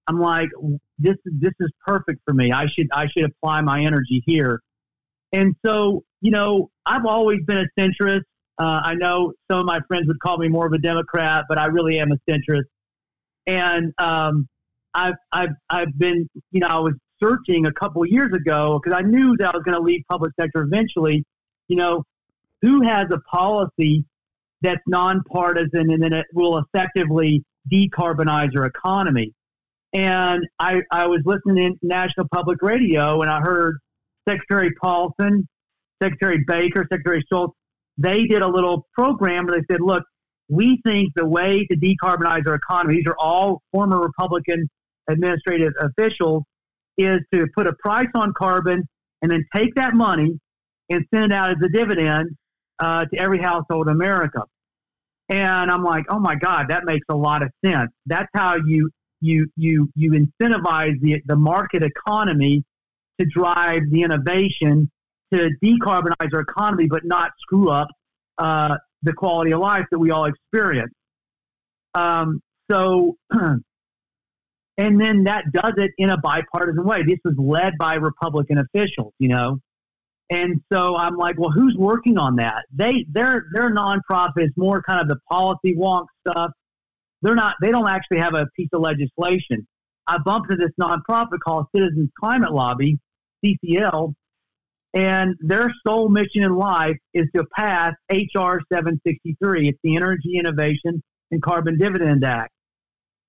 I'm like, this this is perfect for me. I should I should apply my energy here. And so, you know, I've always been a centrist. Uh, I know some of my friends would call me more of a Democrat, but I really am a centrist. And um, I've I've I've been, you know, I was searching a couple years ago because I knew that I was going to leave public sector eventually. You know, who has a policy that's nonpartisan and then it will effectively decarbonize our economy. And I, I was listening to National Public Radio and I heard Secretary Paulson, Secretary Baker, Secretary Shultz, they did a little program where they said, look, we think the way to decarbonize our economy, these are all former Republican administrative officials, is to put a price on carbon and then take that money and send it out as a dividend uh, to every household in America. And I'm like, oh my God, that makes a lot of sense. That's how you you you you incentivize the the market economy to drive the innovation to decarbonize our economy, but not screw up uh, the quality of life that we all experience. Um, so, *clears throat* and then that does it in a bipartisan way. This was led by Republican officials, you know, And so I'm like, well, who's working on that? They their their nonprofit is more kind of the policy wonk stuff. They're not. They don't actually have a piece of legislation. I bumped into this nonprofit called Citizens Climate Lobby, CCL, and their sole mission in life is to pass HR 763. It's the Energy Innovation and Carbon Dividend Act,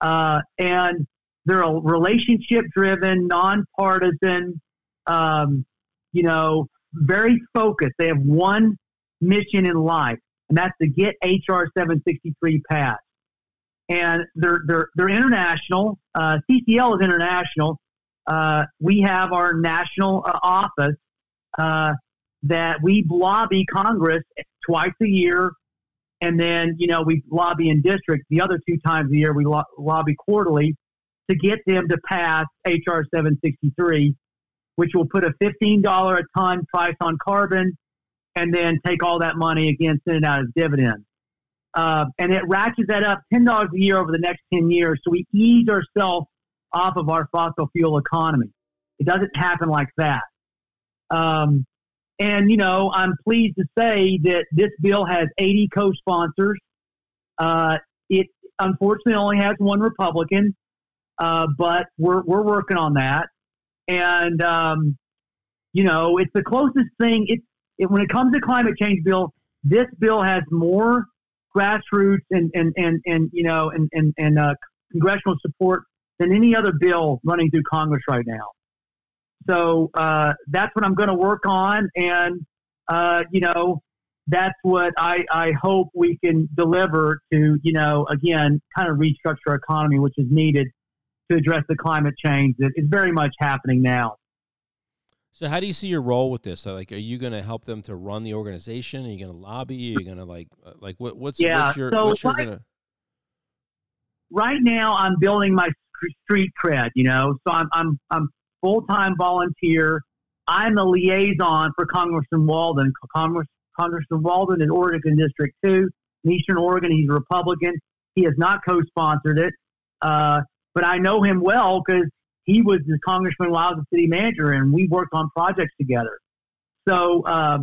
uh, and they're a relationship-driven, nonpartisan, um, you know, very focused. They have one mission in life, and that's to get HR 763 passed. And they're they're they're international. Uh, CCL is international. Uh, we have our national uh, office uh, that we lobby Congress twice a year, and then you know we lobby in district the other two times a year. We lo- lobby quarterly to get them to pass HR 763 which will put a $15 a ton price on carbon and then take all that money again, send it out as dividends. Uh, and it ratchets that up $10 a year over the next 10 years. So we ease ourselves off of our fossil fuel economy. It doesn't happen like that. Um, and, you know, I'm pleased to say that this bill has 80 co sponsors. Uh, it unfortunately only has one Republican, uh, but we're, we're working on that and um, you know it's the closest thing. It's it, when it comes to climate change bill, this bill has more grassroots and and and, and you know and and, and uh, congressional support than any other bill running through Congress right now. So uh, that's what I'm going to work on, and uh, you know that's what I, I hope we can deliver to you know again kind of restructure our economy, which is needed to address the climate change that is very much happening now. So, how do you see your role with this? So, like, are you going to help them to run the organization? Are you going to lobby? Are you going to like, uh, like, what, what's, yeah, what's your, so what's your right, gonna... right now, I'm building my street cred. You know, so I'm, I'm, I'm full time volunteer. I'm the liaison for Congressman Walden. Congress, Congressman Walden in Oregon District Two, in Eastern Oregon. He's a Republican. He has not co-sponsored it. Uh, but I know him well because he was the congressman while I was the city manager, and we worked on projects together. So uh,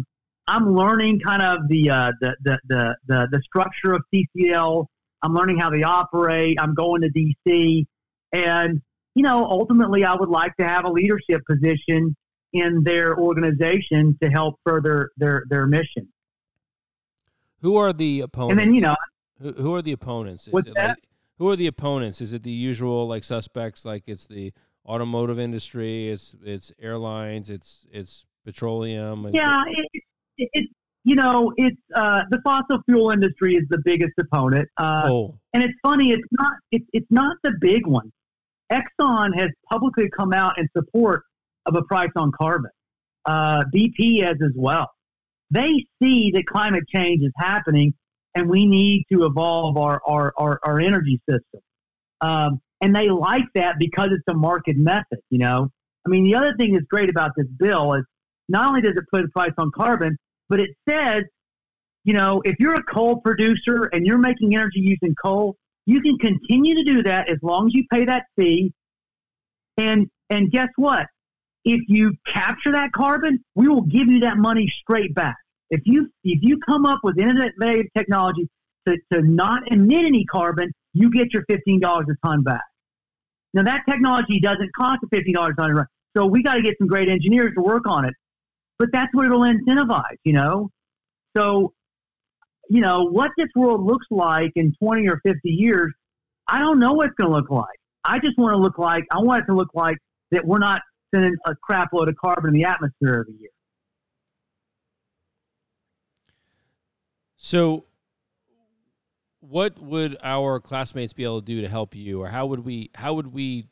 I'm learning kind of the, uh, the, the, the, the, the structure of CCL. I'm learning how they operate. I'm going to DC, and you know, ultimately, I would like to have a leadership position in their organization to help further their their mission. Who are the opponents? And then you know, who, who are the opponents? Is what's that? Like, who are the opponents? Is it the usual like suspects? Like it's the automotive industry, it's it's airlines, it's it's petroleum. Yeah, it, it, it you know it's uh, the fossil fuel industry is the biggest opponent. Uh, oh. And it's funny, it's not it's it's not the big one. Exxon has publicly come out in support of a price on carbon. Uh, BP has as well. They see that climate change is happening and we need to evolve our, our, our, our energy system. Um, and they like that because it's a market method, you know. I mean, the other thing that's great about this bill is not only does it put a price on carbon, but it says, you know, if you're a coal producer and you're making energy using coal, you can continue to do that as long as you pay that fee. And and guess what? If you capture that carbon, we will give you that money straight back. If you if you come up with innovative technology to, to not emit any carbon, you get your fifteen dollars a ton back. Now that technology doesn't cost a fifteen dollars a ton, so we got to get some great engineers to work on it. But that's what it'll incentivize, you know. So, you know what this world looks like in twenty or fifty years, I don't know what it's going to look like. I just want to look like I want it to look like that we're not sending a crap load of carbon in the atmosphere every year. So, what would our classmates be able to do to help you, or how would we how would we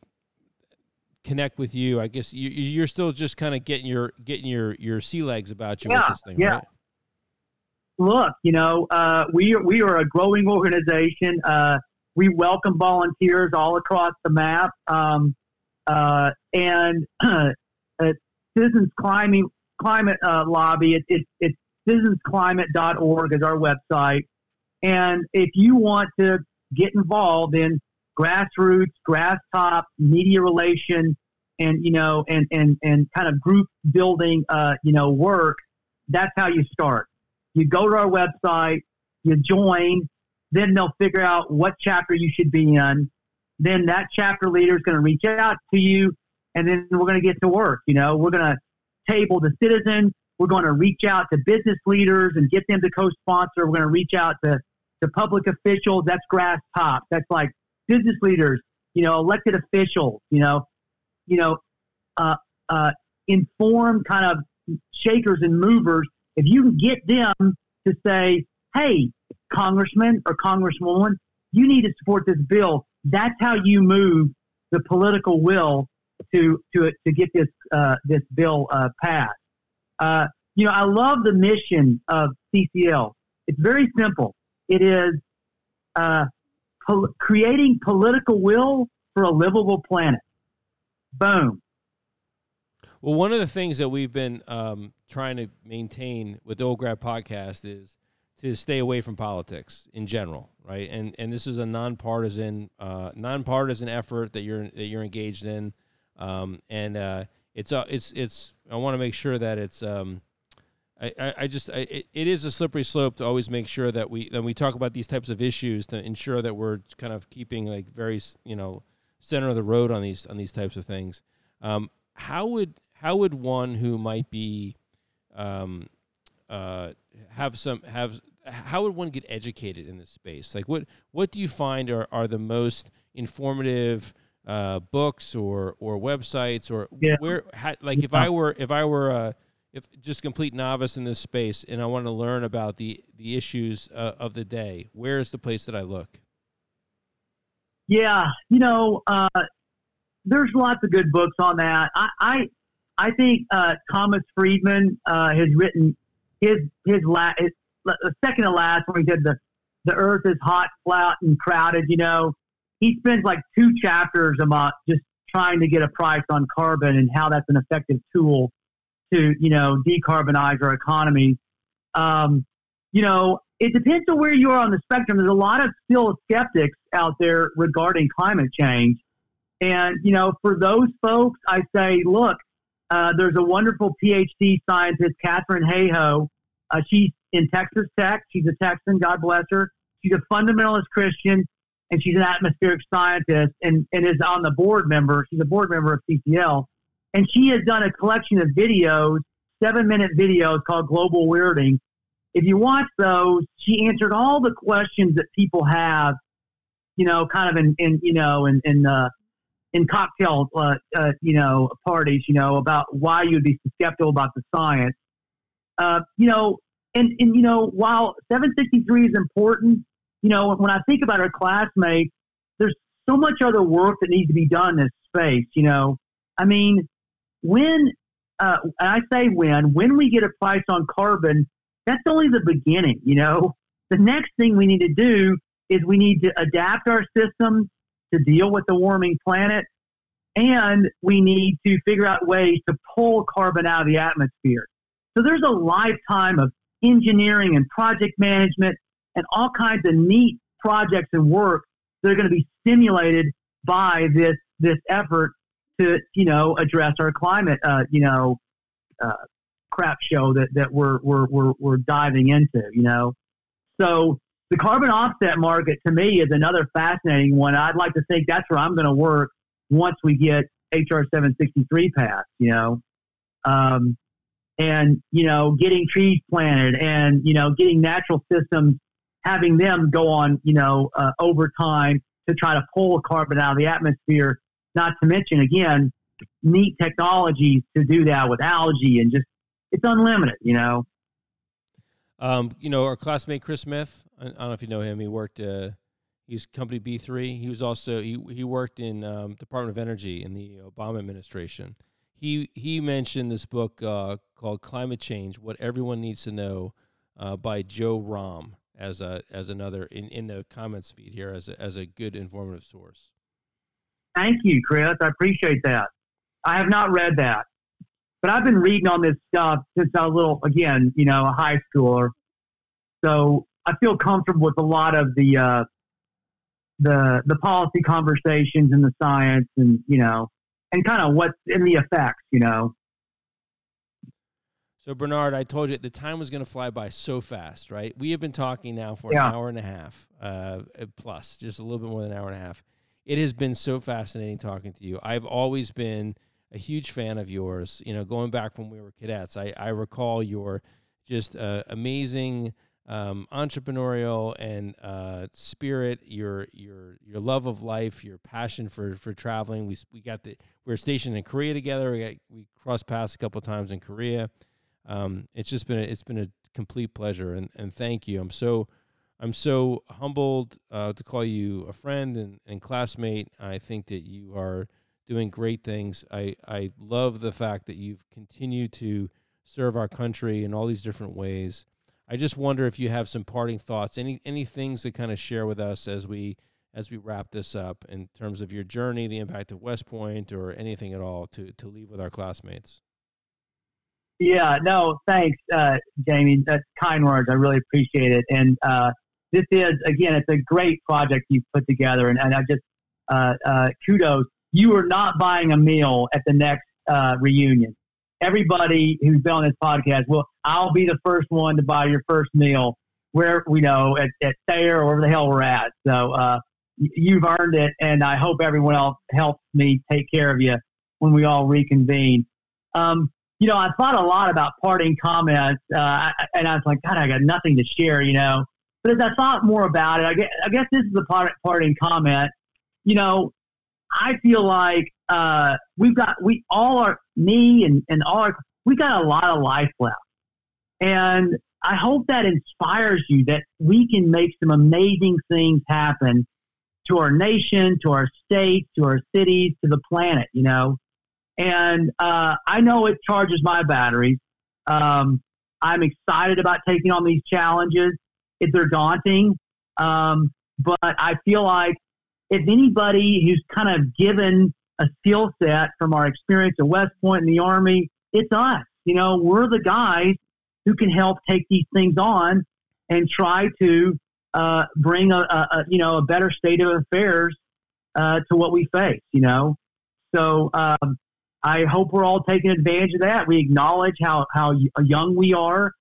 connect with you? I guess you, you're still just kind of getting your getting your your sea legs about you yeah, with this thing, yeah. right? Look, you know, uh, we we are a growing organization. Uh, we welcome volunteers all across the map, um, uh, and *clears throat* Citizens Climate Climate uh, Lobby. It, it, it's citizensclimate.org is our website. And if you want to get involved in grassroots, grass top, media relation, and you know and and and kind of group building uh, you know work, that's how you start. You go to our website, you join, then they'll figure out what chapter you should be in. Then that chapter leader is going to reach out to you, and then we're going to get to work. You know, we're going to table the citizens. We're going to reach out to business leaders and get them to co-sponsor. We're going to reach out to, to public officials. That's grass top. That's like business leaders, you know, elected officials, you know, you know, uh, uh, informed kind of shakers and movers. If you can get them to say, "Hey, congressman or congresswoman, you need to support this bill," that's how you move the political will to to to get this uh, this bill uh, passed. Uh, you know, I love the mission of CCL. It's very simple. It is uh, pol- creating political will for a livable planet. Boom. Well, one of the things that we've been um, trying to maintain with the Old Grad podcast is to stay away from politics in general, right? And and this is a nonpartisan uh, nonpartisan effort that you're that you're engaged in, um, and uh, it's uh, it's it's. I want to make sure that it's. Um, I, I just I, it, it is a slippery slope to always make sure that we when we talk about these types of issues to ensure that we're kind of keeping like very you know center of the road on these on these types of things. Um, how would how would one who might be um, uh, have some have how would one get educated in this space? Like what what do you find are, are the most informative uh, books or or websites or yeah. where how, like if I were if I were a if just complete novice in this space and I want to learn about the the issues uh, of the day, where is the place that I look? Yeah, you know, uh, there's lots of good books on that. I I, I think uh, Thomas Friedman uh, has written his his, la- the second to last when he said the the Earth is hot, flat, and crowded. You know, he spends like two chapters a month just trying to get a price on carbon and how that's an effective tool to you know decarbonize our economy. Um, you know, it depends on where you are on the spectrum. There's a lot of still skeptics out there regarding climate change, and you know, for those folks, I say, look, uh, there's a wonderful PhD scientist, Katharine Hayhoe. Uh, she's in Texas Tech. She's a Texan. God bless her. She's a fundamentalist Christian, and she's an atmospheric scientist, and, and is on the board member. She's a board member of CCL and she has done a collection of videos, seven minute videos called Global Weirding. If you watch those, she answered all the questions that people have, you know, kind of in, in you know, in, in, uh, in cocktail, uh, uh, you know, parties, you know, about why you'd be skeptical about the science. Uh, you know, and, and, you know, while 763 is important, you know, when I think about our classmates, there's so much other work that needs to be done in this space, you know. I mean, when uh, I say when when we get a price on carbon, that's only the beginning. You know, the next thing we need to do is we need to adapt our systems to deal with the warming planet, and we need to figure out ways to pull carbon out of the atmosphere. So there's a lifetime of engineering and project management and all kinds of neat projects and work that are going to be stimulated by this this effort to you know address our climate uh, you know uh, crap show that that we're, we're we're we're diving into you know so the carbon offset market to me is another fascinating one I'd like to think that's where I'm going to work once we get HR 763 passed you know um, and you know getting trees planted and you know getting natural systems having them go on you know uh, over time to try to pull carbon out of the atmosphere not to mention, again, neat technologies to do that with algae and just it's unlimited, you know. Um, you know, our classmate Chris Smith. I don't know if you know him. He worked. Uh, he's company B three. He was also he he worked in um, Department of Energy in the Obama administration. He he mentioned this book uh, called Climate Change: What Everyone Needs to Know uh, by Joe Romm as a as another in, in the comments feed here as a, as a good informative source. Thank you, Chris. I appreciate that. I have not read that, but I've been reading on this stuff since I was a little, again, you know, a high schooler. So I feel comfortable with a lot of the uh, the the policy conversations and the science, and you know, and kind of what's in the effects, you know. So Bernard, I told you the time was going to fly by so fast, right? We have been talking now for Yeah. an hour and a half, uh, plus, just a little bit more than an hour and a half. It has been so fascinating talking to you. I've always been a huge fan of yours. You know, going back when we were cadets, I, I recall your just uh, amazing um, entrepreneurial and uh, spirit, your your your love of life, your passion for for traveling. We we got the we were stationed in Korea together. We got, we crossed paths a couple of times in Korea. Um, it's just been a, it's been a complete pleasure and, and thank you. I'm so I'm so humbled uh, to call you a friend and, and classmate. I think that you are doing great things. I, I love the fact that you've continued to serve our country in all these different ways. I just wonder if you have some parting thoughts, any any things to kind of share with us as we as we wrap this up in terms of your journey, the impact of West Point, or anything at all to to leave with our classmates. Yeah, no, thanks, uh, Jamie. That's kind words. I really appreciate it. And uh, this is again, it's a great project you've put together, and, and I just uh, uh, kudos. You are not buying a meal at the next uh, reunion. Everybody who's been on this podcast, well, I'll be the first one to buy your first meal where we know at, at Thayer or wherever the hell we're at. So uh, you've earned it, and I hope everyone else helps me take care of you when we all reconvene. Um, you know, I thought a lot about parting comments, uh, and I was like, God, I got nothing to share, you know. But as I thought more about it, I guess, I guess this is the part, parting comment. You know, I feel like uh, we've got we all are me and and all our, we got a lot of life left, and I hope that inspires you that we can make some amazing things happen to our nation, to our states, to our cities, to the planet. You know, and uh, I know it charges my batteries. Um, I'm excited about taking on these challenges. If they're daunting, um, but I feel like if anybody who's kind of given a skill set from our experience at West Point in the Army, it's us. You know, we're the guys who can help take these things on and try to uh, bring a, a, a you know a better state of affairs uh, to what we face. You know, so um, I hope we're all taking advantage of that. We acknowledge how how young we are,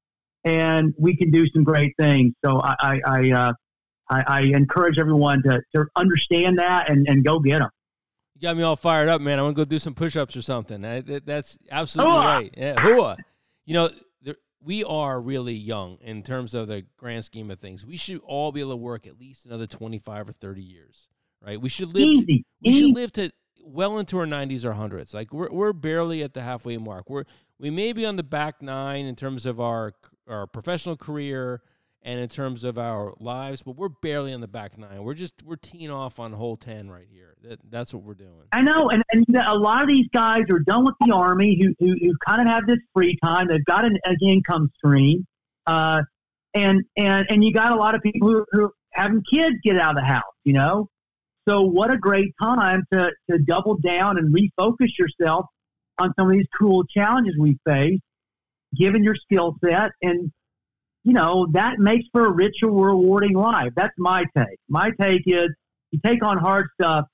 and we can do some great things. So I I, I, uh, I, I encourage everyone to, to understand that and, and go get them. You got me all fired up, man. I want to go do some push-ups or something. I, that, that's absolutely Hooah! right. Yeah, hooah. You know, there, we are really young in terms of the grand scheme of things. We should all be able to work at least another 25 or 30 years, right? We should live. To, we easy. should live to well into our 90s or 100s. Like we're we're barely at the halfway mark. We're we may be on the back nine in terms of our our professional career and in terms of our lives, but we're barely on the back nine. We're just we're teeing off on hole 10 right here. That, that's what we're doing. I know, and, and a lot of these guys are done with the army who who, who kind of have this free time. They've got an, an income stream, uh, and and and you got a lot of people who, who are having kids get out of the house. You know, so what a great time to to double down and refocus yourself on some of these cool challenges we face, given your skill set, and you know that makes for a richer, rewarding life. That's my take. My take is you take on hard stuff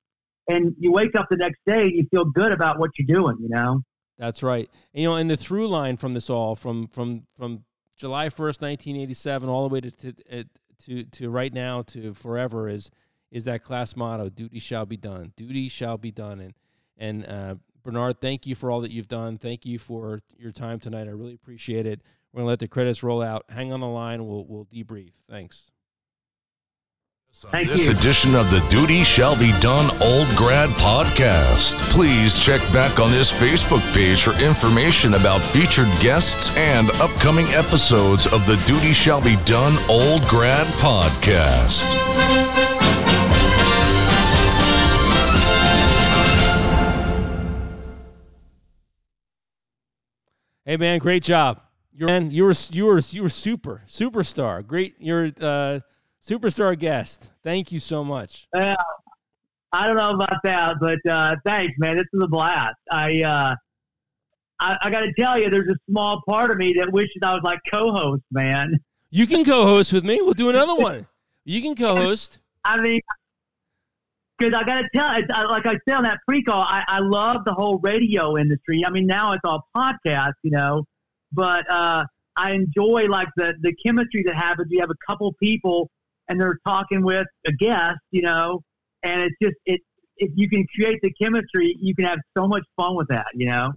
and you wake up the next day and you feel good about what you're doing, you know? That's right. You know, and the through line from this all, from from from July first, nineteen eighty seven, all the way to to, uh, to to right now to forever is is that class motto: "Duty shall be done. Duty shall be done." And and uh, Bernard, thank you for all that you've done. Thank you for your time tonight. I really appreciate it. We're gonna let the credits roll out. Hang on the line. We'll we'll debrief. Thanks. Thank this you. edition of the Duty Shall Be Done Old Grad podcast. Please check back on this Facebook page for information about featured guests and upcoming episodes of the Duty Shall Be Done Old Grad podcast. Hey man, great job. You're man, you were you were you were super superstar. Great, you're uh, superstar guest. Thank you so much. Uh, I don't know about that, but uh, thanks, man. This is a blast. I, uh, I, I got to tell you, there's a small part of me that wishes I was like co-host, man. You can co-host with me. We'll do another *laughs* one. You can co-host. I mean, because I got to tell, it's, I- like I said on that pre-call, I, I love the whole radio industry. I mean, now it's all podcast, you know, but uh, I enjoy like the the chemistry that happens. You have a couple people and they're talking with a guest, you know, and it's just it. If you can create the chemistry, you can have so much fun with that, you know.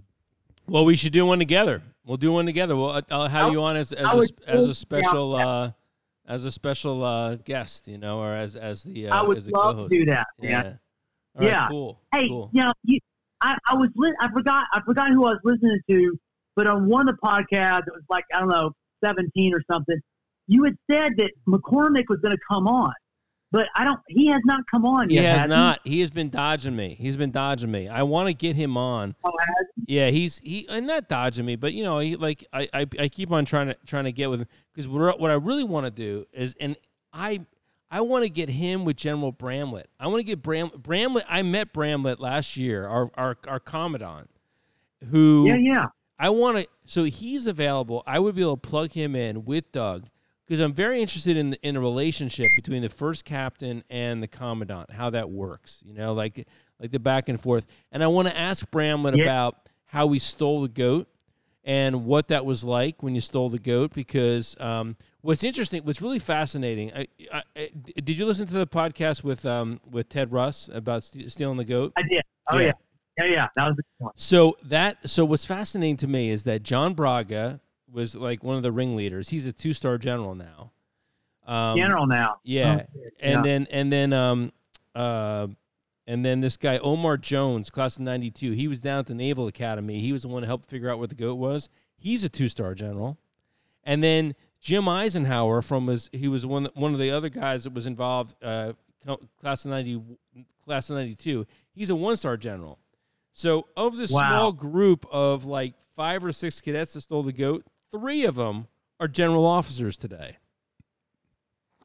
Well, we should do one together. We'll do one together. Well, I'll have I- you on as as a, as a special yeah. uh, as a special uh, guest, you know, or as as the uh, I would as love co-host. to do that. Yeah. right, Yeah. Cool. Hey, Cool. you know, you, I, I was li- I forgot I forgot who I was listening to, but on one of the podcasts, it was like I don't know, seventeen or something. You had said that McCormick was going to come on, but I don't. He has not come on He yet. has has not. He has been dodging me. He's been dodging me. I want to get him on. Oh, has he? Yeah, he's he and not dodging me, but you know, he like I I, I keep on trying to trying to get with him because what what I really want to do is and I I want to get him with General Bramlett. I want to get Bram Bramlett. I met Bramlett last year, our our our commandant, who Yeah, yeah. I want to. So he's available. I would be able to plug him in with Doug because I'm very interested in in a relationship between the first captain and the commandant, how that works. You know, like like the back and forth. And I want to ask Bramlett Yeah. about how we stole the goat and what that was like when you stole the goat. Because um, what's interesting, what's really fascinating. I, I, I, did you listen to the podcast with um, with Ted Russ about st- stealing the goat? I did. Oh Yeah. yeah. Yeah, yeah, That was the one. So that so what's fascinating to me is that John Braga was like one of the ringleaders. He's a two star general now. Um, General now. yeah, Oh, and yeah. then and then um uh and then this guy Omar Jones, class of '92. He was down at the Naval Academy. He was the one to help figure out what the goat was. He's a two star general. And then Jim Eisenhower from his he was one one of the other guys that was involved uh class of 90 class of 92. He's a one star general. So of this Wow. small group of like five or six cadets that stole the goat, three of them are general officers today.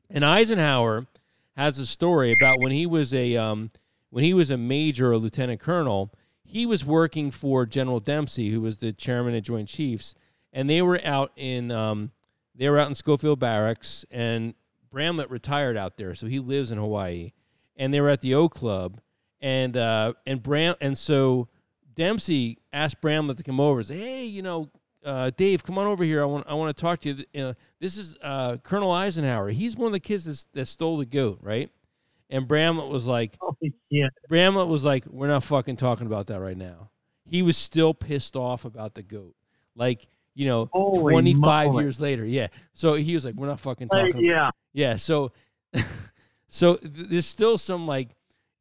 And Eisenhower has a story about when he was a um, when he was a major or lieutenant colonel. He was working for General Dempsey, who was the chairman of Joint Chiefs, and they were out in um, they were out in Schofield Barracks, and Bramlett retired out there, so he lives in Hawaii, and they were at the O Club, and uh, and Bram and so Dempsey asked Bramlett to come over and say, hey, you know, uh, Dave, come on over here. I want I want to talk to you. Uh, this is uh, Colonel Eisenhower. He's one of the kids that's, that stole the goat, right? And Bramlett was like, Holy shit. Bramlett was like, we're not fucking talking about that right now. He was still pissed off about the goat, like you know, Holy 25 moly. years later. Yeah. So he was like, we're not fucking talking. yeah. Yeah. So, *laughs* so th- there's still some like,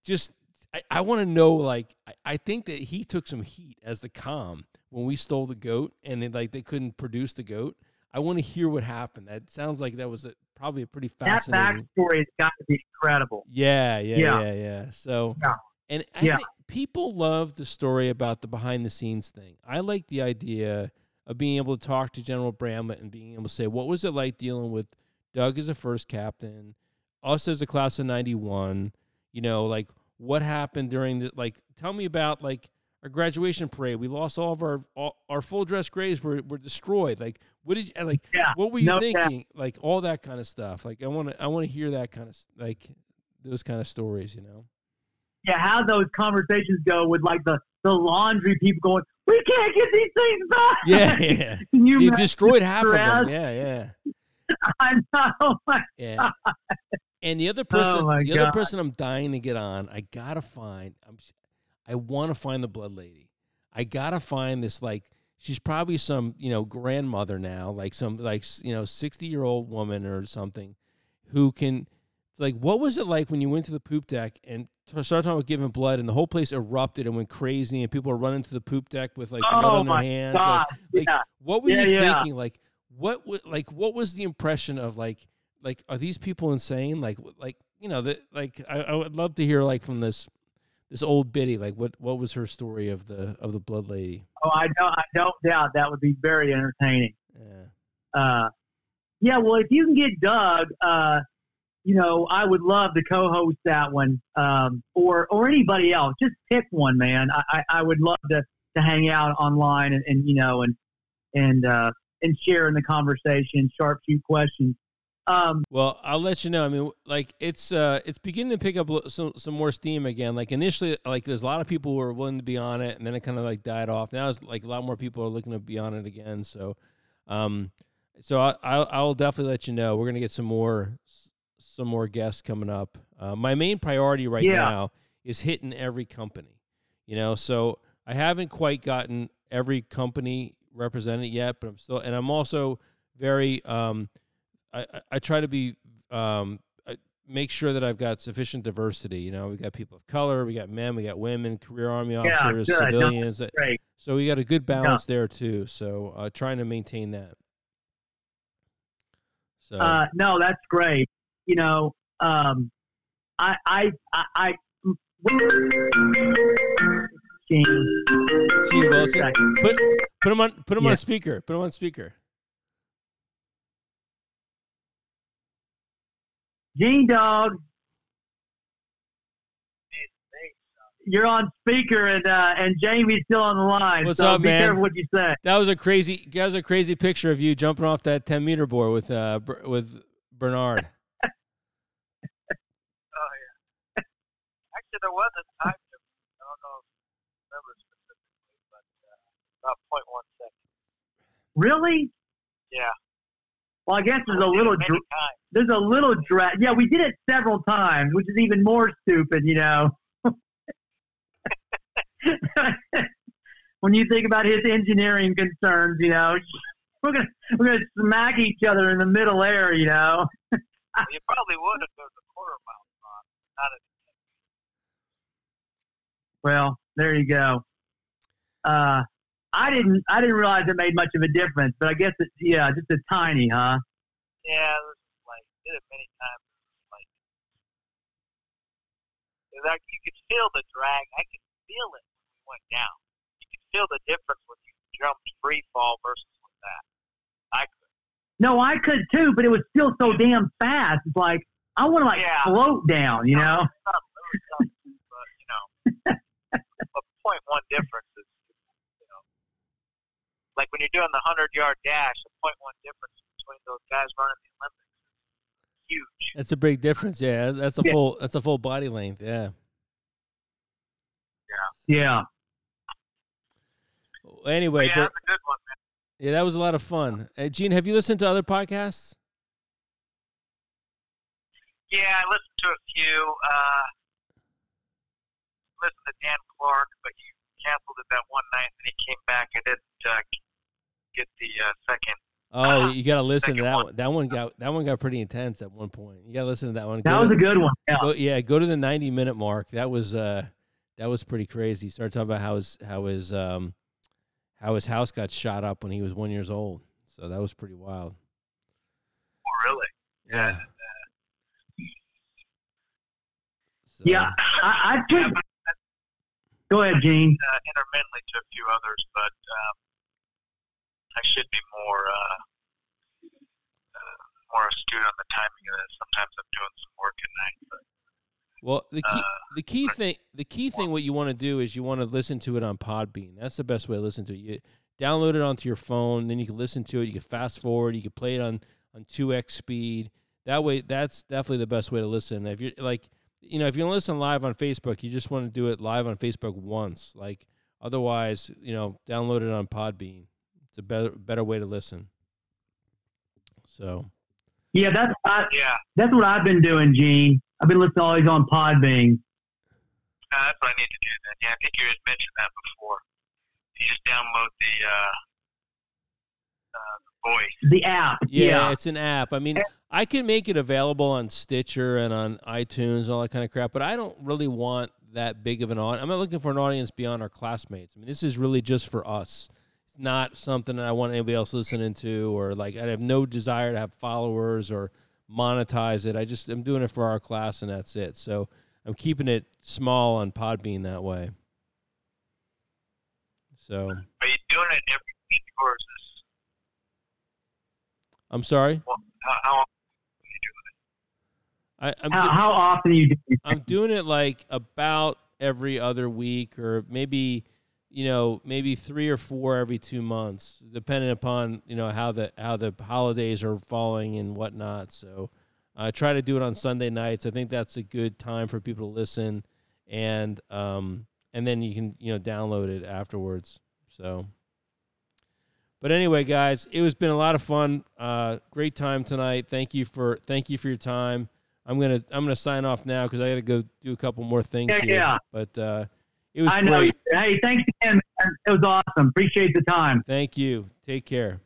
just I, I want to know like I, I think that he took some heat as the com when we stole the goat and like they couldn't produce the goat. I want to hear what happened. That sounds like that was a, probably a pretty fascinating. That backstory has got to be incredible. Yeah, yeah, Yeah. yeah, yeah. So, Yeah. and I Yeah. think people love the story about the behind the scenes thing. I like the idea of being able to talk to General Bramlett and being able to say, what was it like dealing with Doug as a first captain, us as a class of 91, you know, like what happened during the, like, tell me about like our graduation parade. We lost all of our, all, our full dress grays were, were destroyed. Like, what did you, like, Yeah. what were you no thinking? Like all that kind of stuff. Like I want to, I want to hear that kind of like those kind of stories. You know? Yeah, how those conversations go with like the, the laundry people going, we can't get these things back. Yeah, *laughs* yeah. You You destroyed half of them. Yeah, yeah, *laughs* I know. Oh yeah. And the other person, Oh, the other person I'm dying to get on, I gotta find. I'm, I want to find the blood lady. I gotta find this like. She's probably some, you know, grandmother now, like some, like you know, sixty year old woman or something, who can, like, what was it like when you went to the poop deck and started talking about giving blood, and the whole place erupted and went crazy, and people were running to the poop deck with like blood Oh, on their hands. like, like, yeah. what were Yeah, you yeah. thinking? Like, what like what was the impression of like like are these people insane? Like like you know that like I, I would love to hear like from this this old biddy like what what was her story of the of the blood lady? Oh, I don't, I don't doubt that would be very entertaining. Yeah. Uh, yeah, well, if you can get Doug, uh, you know, I would love to co-host that one, um, or or anybody else. Just pick one, man. I, I, I would love to, to hang out online and, and you know and and uh, and share in the conversation, sharp shoot questions. Um, Well, I'll let you know. I mean, like it's uh, it's beginning to pick up some some more steam again. Like initially, like there's a lot of people who were willing to be on it, and then it kind of like died off. Now it's like a lot more people are looking to be on it again. So, um, so I, I'll I'll definitely let you know. We're gonna get some more some more guests coming up. Uh, my main priority right Yeah. now is hitting every company. You know, so I haven't quite gotten every company represented yet, but I'm still, and I'm also very um, I, I- try to be um, I make sure that I've got sufficient diversity. You know, we got people of color, we got men, we got women, career army Yeah, officers. No, civilians. that- great. So we got a good balance there too. So uh, trying to maintain that. So Uh, no, that's great. You know, um, I, I, I, I Gene Wilson, *laughs* put put him on put him Yeah. on speaker. Put him on speaker. Gene Dog. You're on speaker and uh, and Jamie's still on the line. What's so up, be man? careful what you say. That was a crazy. That was a crazy picture of you jumping off that ten meter board with uh with Bernard. *laughs* Oh yeah. Actually, there was a time. I don't know if I remember specifically, but uh, about point one second. Really? Yeah. Well, I guess there's a We did it little dr- there's a little drag. Yeah, we did it several times, which is even more stupid, you know. *laughs* when you think about his engineering concerns, you know, we're gonna we're gonna smack each other in the middle air, you know. You probably would if there was a quarter mile on. Not a Well, there you go. Uh, I didn't I didn't realize it made much of a difference, but I guess it's yeah, just a tiny, huh? Yeah, it was like did it many times. Like, like you could feel the drag. I could feel it when we went down. You could feel the difference when you jumped free fall versus with that. I could. No, I could too, but it was still so damn fast. It's like I want to like Yeah. float down, you know. It's not really tough, but you know, *laughs* a point one difference is, you know, like when you're doing the hundred yard dash, a point one difference between those guys running the Olympics is huge. That's a big difference. Yeah, that's a Yeah. full. That's a full body length. Yeah. Yeah. Yeah. Anyway, yeah, but- that's a good one, man. yeah, that was a lot of fun. Uh, Gene, have you listened to other podcasts? Yeah, I listened to a few. Uh, listened to Dan Clark, but you canceled it that one night, and he came back. I didn't uh, get the uh, second. Oh, *laughs* you got to listen to that one. one. That one got that one got pretty intense at one point. You got to listen to that one. That Go was to- a good one. Yeah. Go, yeah, go to the 90 minute mark. That was uh that was pretty crazy. He started talking about how his how his um how his house got shot up when he was 1 years old. So that was pretty wild. Oh, really? Yeah. So, Yeah. I, I Yeah, Go ahead, Gene. uh, intermittently to a few others, but um, I should be more uh, uh, more astute on the timing of this. Sometimes I'm doing some work at night, but Well, the key uh, the key thing the key thing what you want to do is you want to listen to it on Podbean. That's the best way to listen to it. You download it onto your phone, then you can listen to it. You can fast forward. You can play it on on two x speed. That way, that's definitely the best way to listen. If you're like, you know, if you're listen live on Facebook, you just want to do it live on Facebook once. Like otherwise, you know, download it on Podbean. It's a better better way to listen. So Yeah, that's I, yeah, that's what I've been doing, Gene. I've been listening always on Podbean. uh, that's what I need to do then. Yeah, I think you had mentioned that before. You just download the uh, uh, voice. The app. Yeah, Yeah. it's an app. I mean, I can make it available on Stitcher and on iTunes and all that kind of crap, but I don't really want that big of an audience. I'm not looking for an audience beyond our classmates. I mean, this is really just for us. It's not something that I want anybody else listening to, or like I have no desire to have followers or monetize it. I just I'm doing it for our class, and that's it. So I'm keeping it small on Podbean that way. So Are you doing it every week, or is this I'm sorry. well, how, how often are you doing it? I, I'm How, do- how often do you do it? I'm doing it like about every other week or maybe you know, maybe three or four every two months, depending upon you know how the how the holidays are falling and whatnot. So, I uh, try to do it on Sunday nights. I think that's a good time for people to listen, and um, and then you can you know download it afterwards. So, but anyway, guys, it was been a lot of fun. Uh, great time tonight. Thank you for thank you for your time. I'm gonna I'm gonna sign off now because I got to go do a couple more things Yeah, here. yeah. But uh, it was I know. great. Hey, thanks again. Man. It was awesome. Appreciate the time. Thank you. Take care.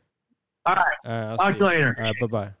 All right. All right. I'll Talk see to you later. All right. Bye bye.